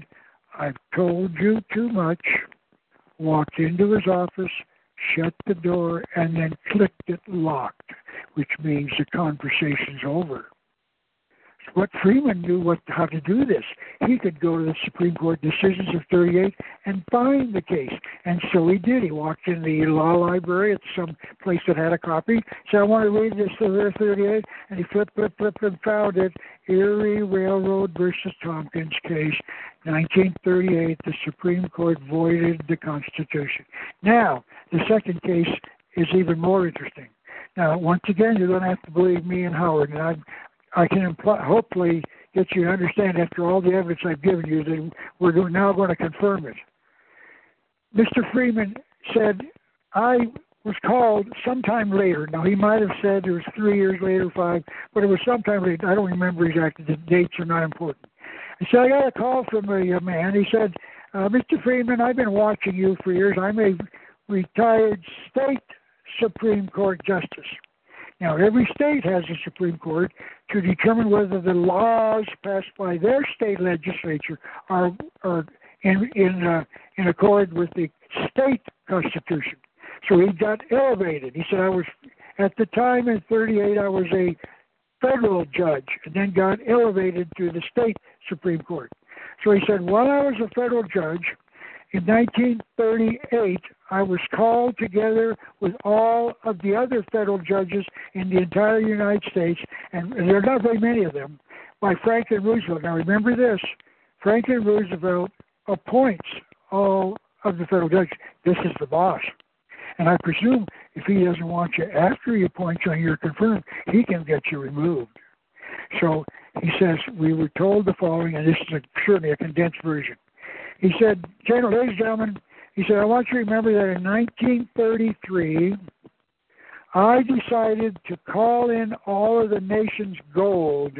H: I've told you too much, walked into his office, shut the door, and then clicked it locked, which means the conversation's over what Freeman knew what how to do this. He could go to the Supreme Court decisions of 38 and find the case, and so he did. He walked in the law library at some place that had a copy. Said, "I want to read this to 38," and he flipped, flipped, flipped, and found it. Erie Railroad versus Tompkins case, 1938. The Supreme Court voided the Constitution. Now, the second case is even more interesting. Now, once again, you're going to have to believe me and Howard, and I'm I can imply, hopefully get you to understand after all the evidence I've given you that we're now going to confirm it. Mr. Freeman said, I was called sometime later. Now, he might have said it was three years later, five, but it was sometime later. I don't remember exactly. The dates are not important. He said, I got a call from a man. He said, uh, Mr. Freeman, I've been watching you for years. I'm a retired state Supreme Court justice. Now, every state has a Supreme Court to determine whether the laws passed by their state legislature are are in in uh, in accord with the state constitution. So he got elevated. He said, "I was at the time in '38. I was a federal judge, and then got elevated to the state Supreme Court." So he said, "While I was a federal judge." In 1938, I was called together with all of the other federal judges in the entire United States, and there are not very many of them, by Franklin Roosevelt. Now remember this Franklin Roosevelt appoints all of the federal judges. This is the boss. And I presume if he doesn't want you after he appoints you and you're confirmed, he can get you removed. So he says, We were told the following, and this is a, certainly a condensed version. He said, ladies and gentlemen, he said, I want you to remember that in 1933, I decided to call in all of the nation's gold.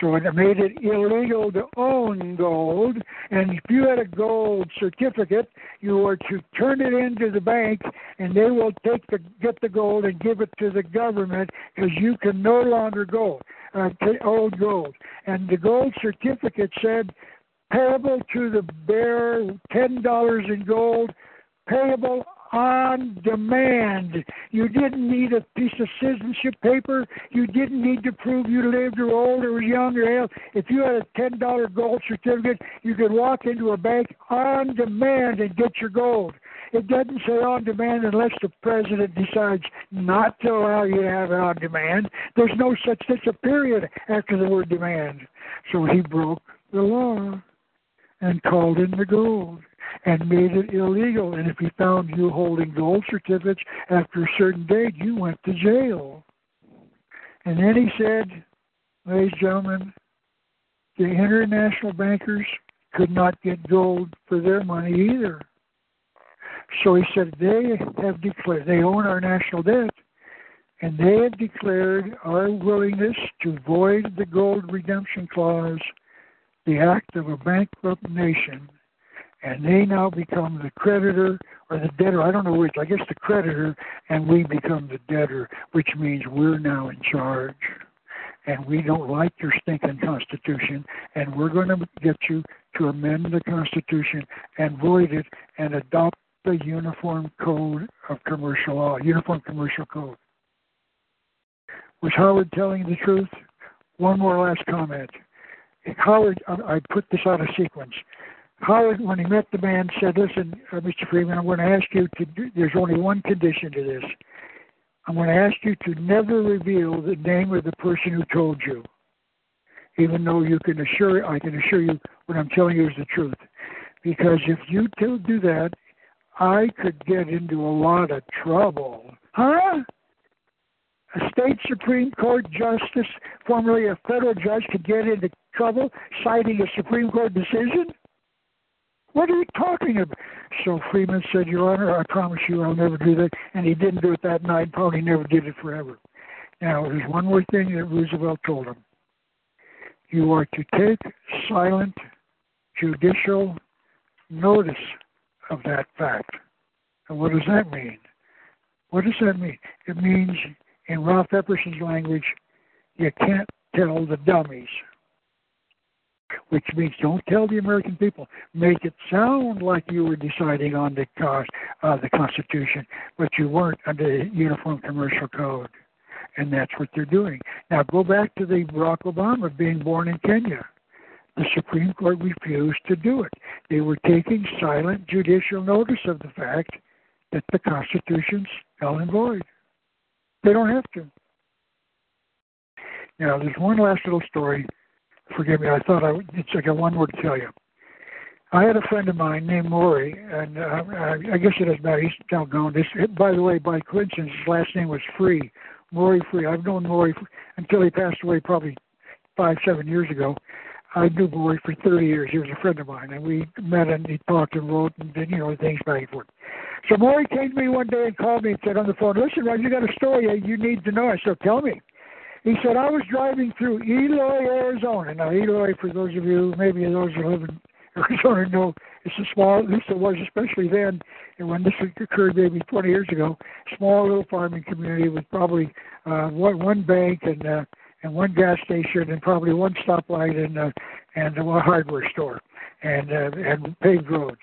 H: So it made it illegal to own gold. And if you had a gold certificate, you were to turn it into the bank, and they will take the get the gold and give it to the government because you can no longer gold uh, old gold. And the gold certificate said payable to the bearer, ten dollars in gold, payable on demand. You didn't need a piece of citizenship paper. You didn't need to prove you lived or old or young or ill. If you had a ten dollar gold certificate, you could walk into a bank on demand and get your gold. It doesn't say on demand unless the president decides not to allow you to have it on demand. There's no such such a period after the word demand. So he broke the law and called in the gold and made it illegal. And if he found you holding gold certificates after a certain date, you went to jail. And then he said, ladies and gentlemen, the international bankers could not get gold for their money either. So he said they have declared they own our national debt, and they have declared our willingness to void the gold redemption clause, the act of a bankrupt nation, and they now become the creditor or the debtor. I don't know which. I guess the creditor, and we become the debtor, which means we're now in charge. And we don't like your stinking Constitution, and we're going to get you to amend the Constitution and void it and adopt the Uniform Code of Commercial Law, Uniform Commercial Code. Was Howard telling the truth? One more last comment. Howard, I put this out of sequence. Howard, when he met the man, said, "Listen, uh, Mr. Freeman, I'm going to ask you to. Do, there's only one condition to this. I'm going to ask you to never reveal the name of the person who told you, even though you can assure, I can assure you, what I'm telling you is the truth. Because if you do do that, I could get into a lot of trouble. Huh? A state Supreme Court justice, formerly a federal judge, could get into trouble citing a Supreme Court decision? What are you talking about? So Freeman said, Your Honor, I promise you I'll never do that. And he didn't do it that night, probably never did it forever. Now, there's one more thing that Roosevelt told him. You are to take silent judicial notice of that fact. And what does that mean? What does that mean? It means, in Ralph Epperson's language, you can't tell the dummies which means don't tell the American people. Make it sound like you were deciding on the cost uh, the Constitution, but you weren't under the Uniform Commercial Code. And that's what they're doing. Now go back to the Barack Obama being born in Kenya. The Supreme Court refused to do it. They were taking silent judicial notice of the fact that the Constitution's null and void. They don't have to. Now, there's one last little story forgive me. I thought I it's like a one word to tell you. I had a friend of mine named Maury, and uh, I guess it doesn't matter. He's doggone. This, by the way, by coincidence, his last name was Free. Maury Free. I've known Maury until he passed away, probably five, seven years ago. I knew Maury for 30 years. He was a friend of mine, and we met and he talked and wrote and did, you know, things back and forth. So Maury came to me one day and called me and said on the phone, "Listen, Ron, you got a story you need to know." I said, "Tell me." He said, I was driving through Eloy, Arizona. Now, Eloy, for those of you, maybe those who live in [LAUGHS] Arizona know, it's a small, at least it was, especially then, and when this occurred maybe 20 years ago, small little farming community with probably uh, one, one bank and uh, and one gas station and probably one stoplight and uh, and a hardware store and uh, and paved roads.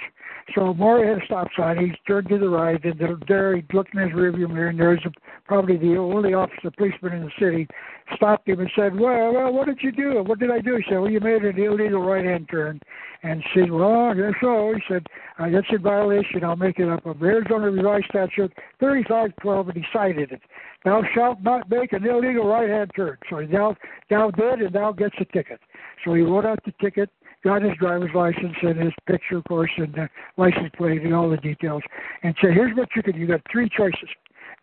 H: So Maury had a stop sign. He turned to the right, and there he looked in his rearview mirror, and there's probably the only officer policeman in the city. Stopped him and said, "Well, well, what did you do? What did I do?" He said, "Well, you made an illegal right-hand turn." And said, "Well, I guess so." He said, uh, "That's in violation. I'll make it up of Arizona Revised Statute 3512," and he cited it. Thou shalt not make an illegal right-hand turn. So he now, now did, and now gets a ticket. So he wrote out the ticket got his driver's license and his picture, of course, and the license plate and all the details, and said, "Here's what you can. Do. You got three choices.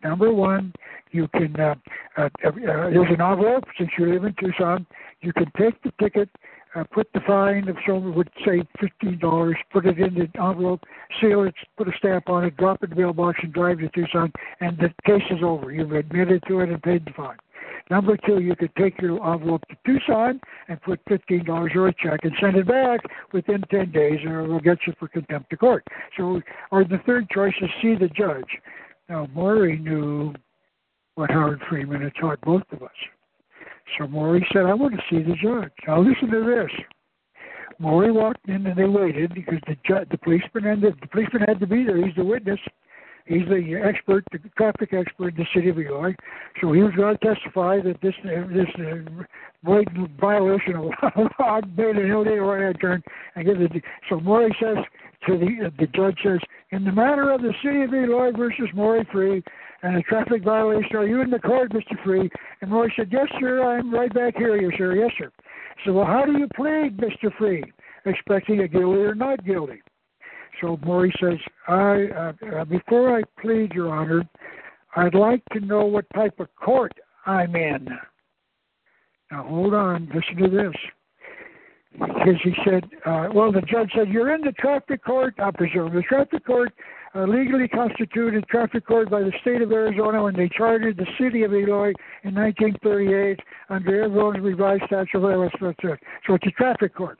H: Number one, you can. Uh, uh, uh, there's an envelope since you live in Tucson. You can take the ticket." Uh, put the fine if someone would say fifteen dollars, put it in the envelope, seal it, put a stamp on it, drop it in the mailbox, and drive to Tucson, and the case is over. You've admitted to it and paid the fine. Number two, you could take your envelope to Tucson and put fifteen dollars or a check and send it back within ten days, or we'll get you for contempt of court. So, or the third choice is see the judge. Now, Maury knew what Howard Freeman had taught both of us. So Maury said, "I want to see the judge." Now listen to this. Maury walked in and they waited because the ju- the policeman and the, the policeman had to be there. He's the witness. He's the expert, the traffic expert in the city of Eloy. So he was going to testify that this this uh, violation of [LAUGHS] law made an illegal right turn. And it. So Maury says to the the judge says, in the matter of the city of Eloy versus Maury Free and a traffic violation, are you in the court, Mr. Free? And Roy said, yes, sir, I'm right back here, yes, sir, yes, sir. So, well, how do you plead, Mr. Free? Expecting a guilty or not guilty. So Maury says, I uh, uh, before I plead, Your Honor, I'd like to know what type of court I'm in. Now hold on, listen to this. Because he said, uh, well, the judge said, you're in the traffic court, I presume, the traffic court, uh, legally constituted traffic court by the state of Arizona when they chartered the city of Eloy in 1938 under Arizona's revised statute of So it's a traffic court.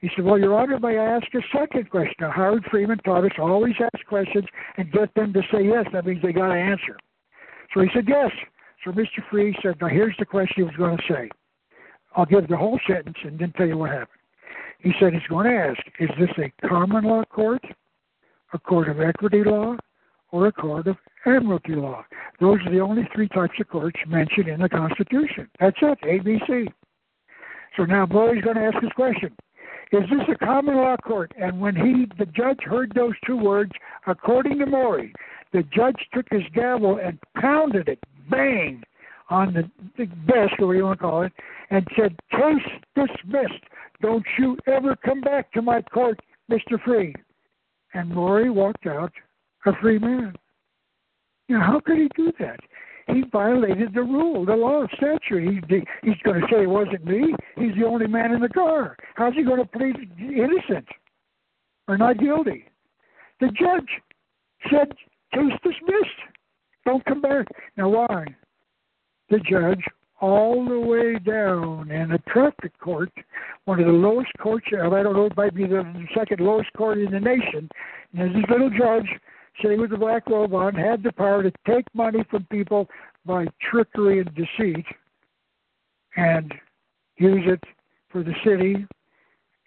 H: He said, Well, Your Honor, may I ask a second question? Now, Howard Freeman taught us always ask questions and get them to say yes. That means they got to answer. So he said, Yes. So Mr. Free said, Now, here's the question he was going to say. I'll give the whole sentence and then tell you what happened. He said he's going to ask, Is this a common law court, a court of equity law, or a court of admiralty law? Those are the only three types of courts mentioned in the Constitution. That's it, ABC. So now Boy's going to ask his question. Is this a common law court? And when he, the judge, heard those two words, according to Maury, the judge took his gavel and pounded it, bang, on the, the desk, or what you want to call it, and said, "Case dismissed. Don't you ever come back to my court, Mister Free." And Maury walked out a free man. Now, how could he do that? he violated the rule, the law of statute. He, he's going to say it wasn't me. He's the only man in the car. How's he going to plead innocent or not guilty? The judge said case dismissed. Don't come back. Now why? The judge, all the way down in a traffic court, one of the lowest courts. I don't know, it might be the second lowest court in the nation. And this little judge sitting with the black robe on, had the power to take money from people by trickery and deceit and use it for the city.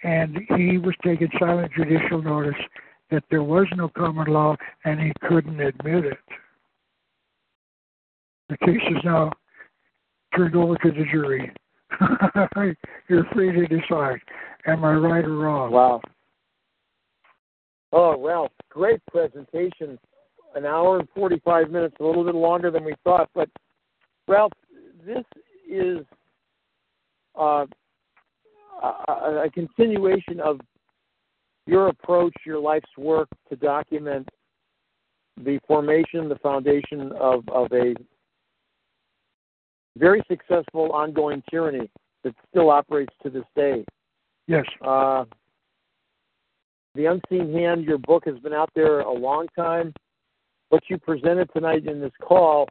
H: And he was taking silent judicial notice that there was no common law and he couldn't admit it. The case is now turned over to the jury. [LAUGHS] You're free to decide. Am I right or wrong?
G: Wow. Oh, Ralph, great presentation. An hour and 45 minutes, a little bit longer than we thought. But, Ralph, this is uh, a, a continuation of your approach, your life's work to document the formation, the foundation of, of a very successful ongoing tyranny that still operates to this day.
H: Yes.
G: Uh, the Unseen Hand, your book has been out there a long time. What you presented tonight in this call,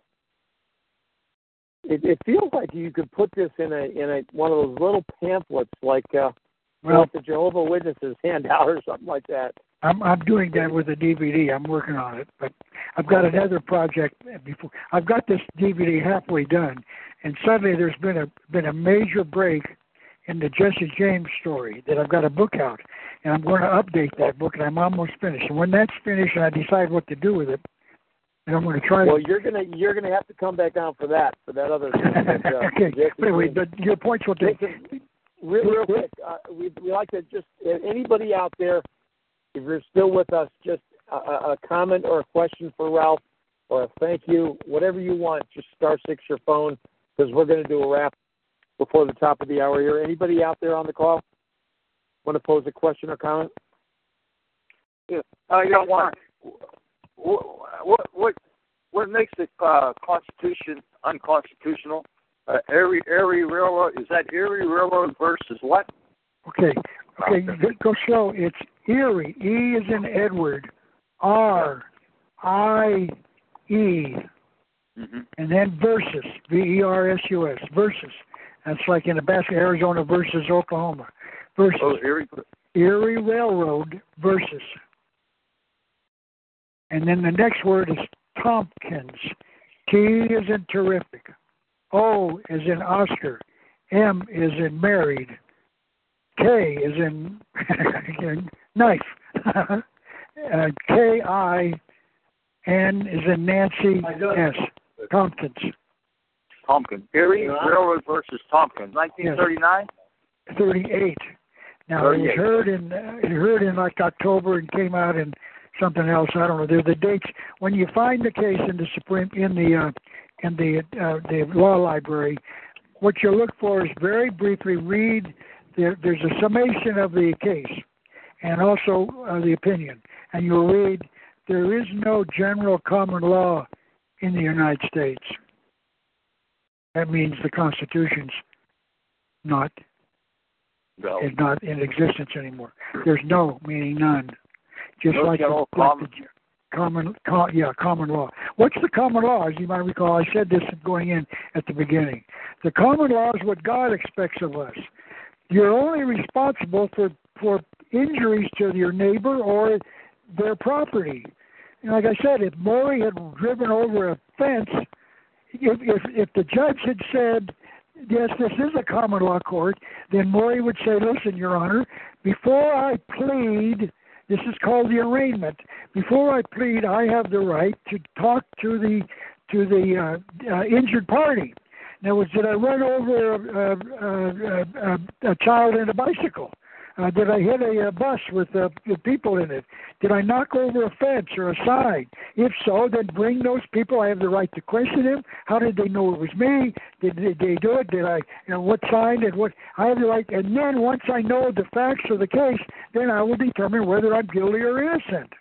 G: it, it feels like you could put this in a in a one of those little pamphlets, like uh, well, like the Jehovah Witnesses handout or something like that.
H: I'm I'm doing that with a DVD. I'm working on it, but I've got another project before. I've got this DVD halfway done, and suddenly there's been a been a major break in the Jesse James story that I've got a book out, and I'm going to update that book, and I'm almost finished. And when that's finished, and I decide what to do with it, and I'm going to try.
G: Well,
H: to...
G: you're gonna you're gonna have to come back down for that for that other. [LAUGHS] That, uh,
H: okay. Anyway, but your points will take.
G: Real, real quick, uh, we we like to just anybody out there, if you're still with us, just a, a comment or a question for Ralph, or a thank you, whatever you want. Just star six your phone because we're going to do a wrap before the top of the hour here. Anybody out there on the call want to pose a question or comment?
B: Yeah, I got one. What what what, what makes the uh, Constitution unconstitutional? Uh, Erie Erie Railroad is that Erie Railroad versus what?
H: Okay, okay, go show. It's Erie. E is in Edward. R I E.
B: Mm-hmm.
H: And then versus V E R S U S versus that's like in Nebraska, Arizona versus Oklahoma. Versus
B: oh, Erie.
H: Erie Railroad versus. And then the next word is Tompkins. T is in terrific. O is in Oscar. M is in married. K is in [LAUGHS] knife. [LAUGHS] uh, K I N is in Nancy S. Tompkins.
B: Tompkins. Erie Railroad versus Tompkins, 1939?
H: Yes. 38. Now it was heard in uh, it heard in like October and came out in something else. I don't know. There's the dates when you find the case in the Supreme in the uh, in the uh, the law library. What you look for is very briefly read. There, there's a summation of the case, and also uh, the opinion, and you'll read there is no general common law in the United States. That means the Constitution's not
B: No.
H: is not in existence anymore. There's no meaning none. Just
B: No
H: like, the,
B: general
H: like
B: common-
H: the common, co- yeah, common law. What's the common law? As you might recall, I said this going in at the beginning. The common law is what God expects of us. You're only responsible for for injuries to your neighbor or their property. And like I said, if Maury had driven over a fence, if if, if the judge had said, "Yes, this is a common law court," then Maury would say, "Listen, Your Honor, before I plead." This is called the arraignment. Before I plead, I have the right to talk to the to the uh, uh, injured party. Now, was did I run over a, a, a, a, a child in a bicycle? Uh, did I hit a, a bus with, uh, with people in it? Did I knock over a fence or a sign? If so, then bring those people. I have the right to question them. How did they know it was me? Did, did they do it? Did I? You know, what sign? And what? I have the right. And then once I know the facts of the case, then I will determine whether I'm guilty or innocent,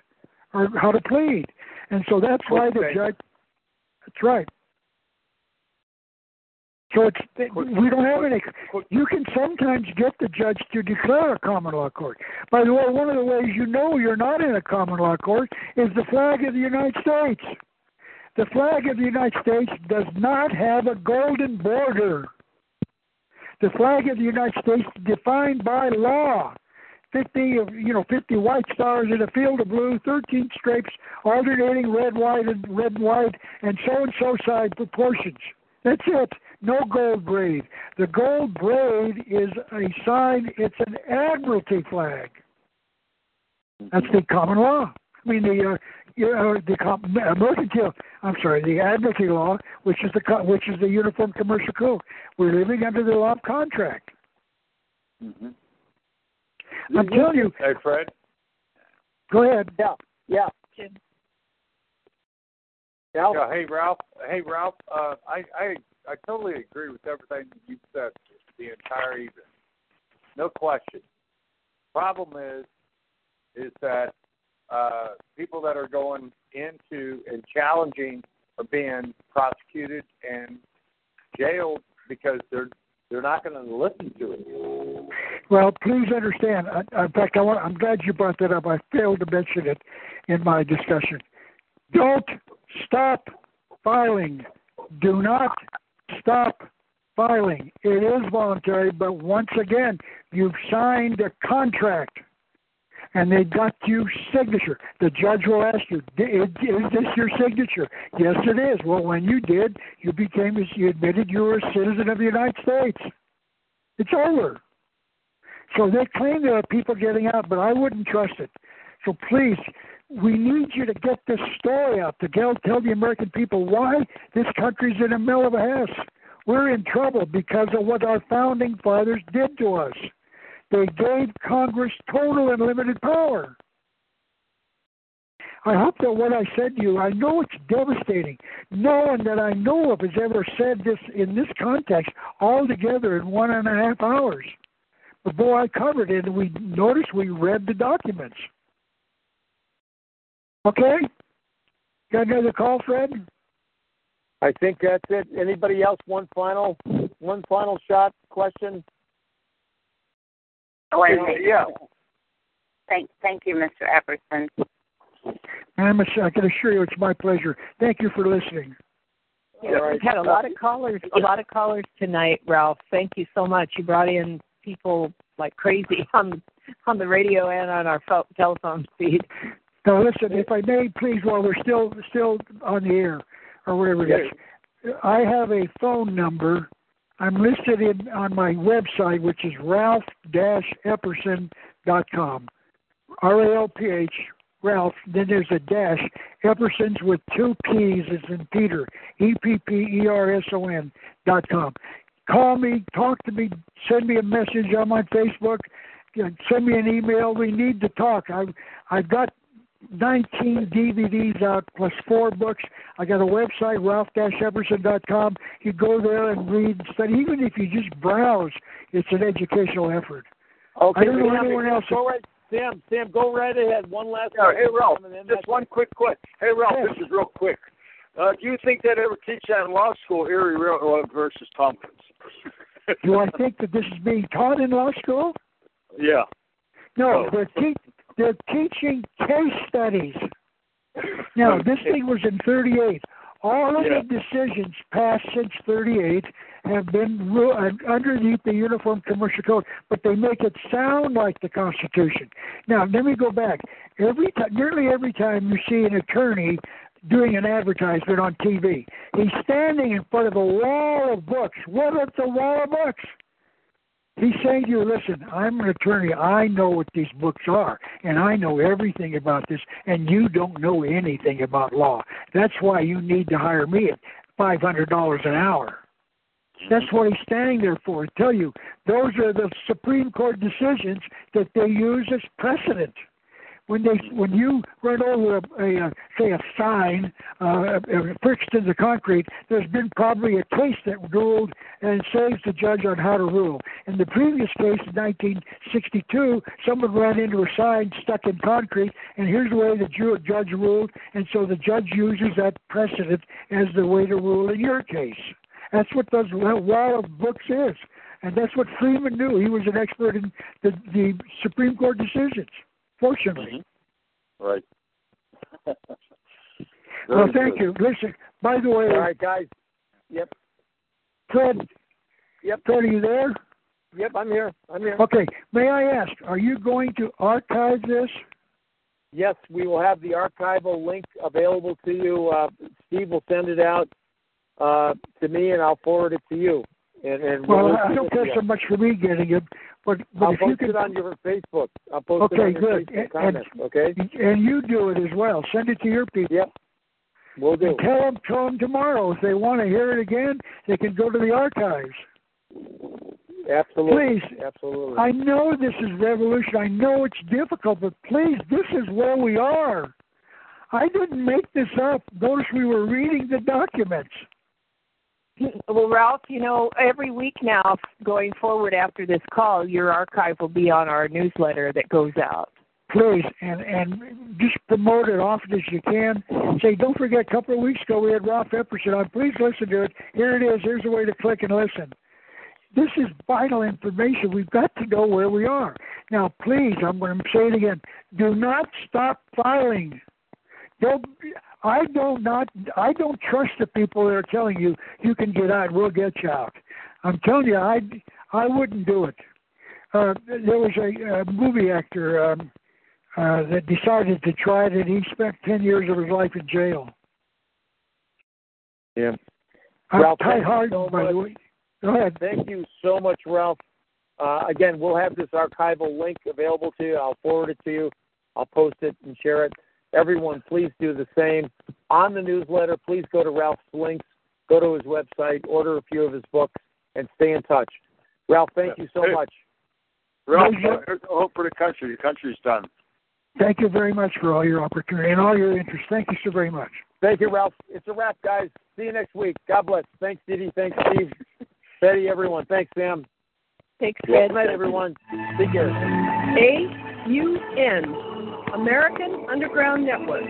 H: or how to plead. And so that's why the judge. That's right. So it's we don't have any. You can sometimes get the judge to declare a common law court. By the way, one of the ways you know you're not in a common law court is the flag of the United States. The flag of the United States does not have a golden border. The flag of the United States is defined by law. 50 of you know 50 white stars in a field of blue 13 stripes alternating red white and red white and so and so side proportions that's it no gold braid the gold braid is a sign it's an admiralty flag that's the common law i mean the uh, you know, the com- mercantile i'm sorry the admiralty law which is the co- which is the uniform commercial code we're living under the law of contract
B: Mm-hmm.
H: i'm telling you
B: Hey, Fred.
H: go ahead
G: Yeah, yeah. Yeah.
B: Yeah, hey Ralph. Hey Ralph. Uh, I I I totally agree with everything you said the entire evening. No question. Problem is, is that uh, people that are going into and challenging are being prosecuted and jailed because they're they're not going to listen to it.
H: Well, please understand. I, in fact, I want, I'm glad you brought that up. I failed to mention it in my discussion. Don't stop filing. Do not stop filing. It is voluntary, but once again, you've signed a contract and they got you signature. The judge will ask you, "Is is this your signature?" Yes, it is. Well, when you did, you became, you admitted you were a citizen of the United States. It's over. So they claim there are people getting out, but I wouldn't trust it. So please, we need you to get this story out to tell, tell the American people why this country's in the middle of a mess. We're in trouble because of what our founding fathers did to us. They gave Congress total and limited power. I hope that what I said to you, I know it's devastating. No one that I know of has ever said this in this context all together in one and a half hours. But boy, I covered it, and we noticed we read the documents. Okay? Got another call, Fred?
G: I think that's it. Anybody else? One final, one final shot question.
I: Oh, wait a
B: Yeah,
I: minute.
B: yeah.
I: Thank, thank you, Mr. Epperson.
H: I'm, I can assure you it's my pleasure. Thank you for listening.
G: All right.
J: We've had a lot of callers, a lot of callers tonight, Ralph. Thank you so much. You brought in people like crazy [LAUGHS] on on the radio and on our telephone feed.
H: Now, listen, if I may, please, while we're still still on the air or whatever it is, I have a phone number. I'm listed in on my website, which is ralph-epperson.com. R A L P H Ralph. Then there's a dash. Epperson's with two P's as in Peter. E P P E R S O N dot com. Call me, talk to me, send me a message. I'm on Facebook, uh, send me an email. We need to talk. I've I've got 19 DVDs out plus four books. I got a website, ralph-epperson.com. You go there and read, study. Even if you just browse, it's an educational effort.
G: Okay,
H: I don't know
G: Sam,
H: anyone else.
G: Go right, Sam. Sam, go right ahead. One last.
B: Yeah, hey Ralph, just
G: that's-
B: one quick question. Hey Ralph,
H: Yes.
B: this is real quick. Uh, do you think they'd ever teach that in law school, Erie Railroad versus Tompkins?
H: Do I think that this is being taught in law school? [LAUGHS]
B: yeah.
H: No,
B: Oh.
H: they're, te- they're teaching case studies. Now, this thing was in 38. All of
B: Yeah.
H: the decisions passed since 38 have been ru- uh, underneath the Uniform Commercial Code, but they make it sound like the Constitution. Now, let me go back. Every time, nearly every time you see an attorney doing an advertisement on TV, he's standing in front of a wall of books. What is the wall of books? He's saying to you, listen, I'm an attorney. I know what these books are, and I know everything about this, and you don't know anything about law. That's why you need to hire me at $500 an hour. That's mm-hmm. what he's standing there for. To tell you, those are the Supreme Court decisions that they use as precedent. When they, when you run over a, a, a say a sign uh, uh, fixed into concrete, there's been probably a case that ruled and saves the judge on how to rule. In the previous case, in 1962, someone ran into a sign stuck in concrete, and here's the way the ju- judge ruled, and so the judge uses that precedent as the way to rule in your case. That's what those wall of books is, and that's what Freeman knew. He was an expert in the, the Supreme Court decisions. Fortunately.
B: Right. [LAUGHS]
H: Well, thank
B: good.
H: you. Listen, by the way,
G: All right, guys. Yep.
H: Fred.
G: Yep.
H: Fred, are you there?
G: Yep, I'm here. I'm here.
H: Okay. May I ask, are you going to archive this?
G: Yes, we will have the archival link available to you. Uh, Steve will send it out uh, to me, and I'll forward it to you. And, and
H: Well,
G: we'll
H: I don't care so much for me getting it, but but
G: I'll post
H: could,
G: it on your Facebook. I'll post it
H: Okay,
G: on your
H: good.
G: Facebook
H: And-
G: comments. Okay.
H: and you do it as well. Send it to your people.
G: Yep. We'll do.
H: And tell them, tell them tomorrow if they want to hear it again, they can go to the archives.
G: Absolutely.
H: Please.
G: Absolutely.
H: I know this is revolution. I know it's difficult, but please, this is where we are. I didn't make this up. Notice we were reading the documents. [LAUGHS]
J: Well, Ralph, you know, every week now, going forward after this call, your archive will be on our newsletter that goes out.
H: Please, and and just promote it often as you can. Say, don't forget, a couple of weeks ago we had Ralph Epperson on. Please listen to it. Here it is. Here's a way to click and listen. This is vital information. We've got to know where we are. Now, please, I'm going to say it again. Do not stop filing. Don't. I don't not. I don't trust the people that are telling you you can get out. We'll get you out. I'm telling you, I I wouldn't do it. Uh, there was a, a movie actor um, uh, that decided to try it, and he spent ten years of his life in jail.
G: Yeah.
H: I'm
G: Ralph,
H: Ty Hardin,
G: so
H: by the way. Go ahead.
G: Thank you so much, Ralph. Uh, again, we'll have this archival link available to you. I'll forward it to you. I'll post it and share it. Everyone, please do the same. On the newsletter, please go to Ralph's links, go to his website, order a few of his books, and stay in touch. Ralph, thank you so
B: Hey.
G: much.
B: Ralph,
H: Pleasure.
B: uh, hope for the country. The country's done.
H: Thank you very much for all your opportunity and all your interest. Thank you so very much.
G: Thank you, Ralph. It's a wrap, guys. See you next week. God bless. Thanks, Didi. Thanks, Steve. [LAUGHS] Betty, everyone. Thanks, Sam.
J: Thanks,
G: Good night, everyone. Take care.
A: A U N, American Underground Network.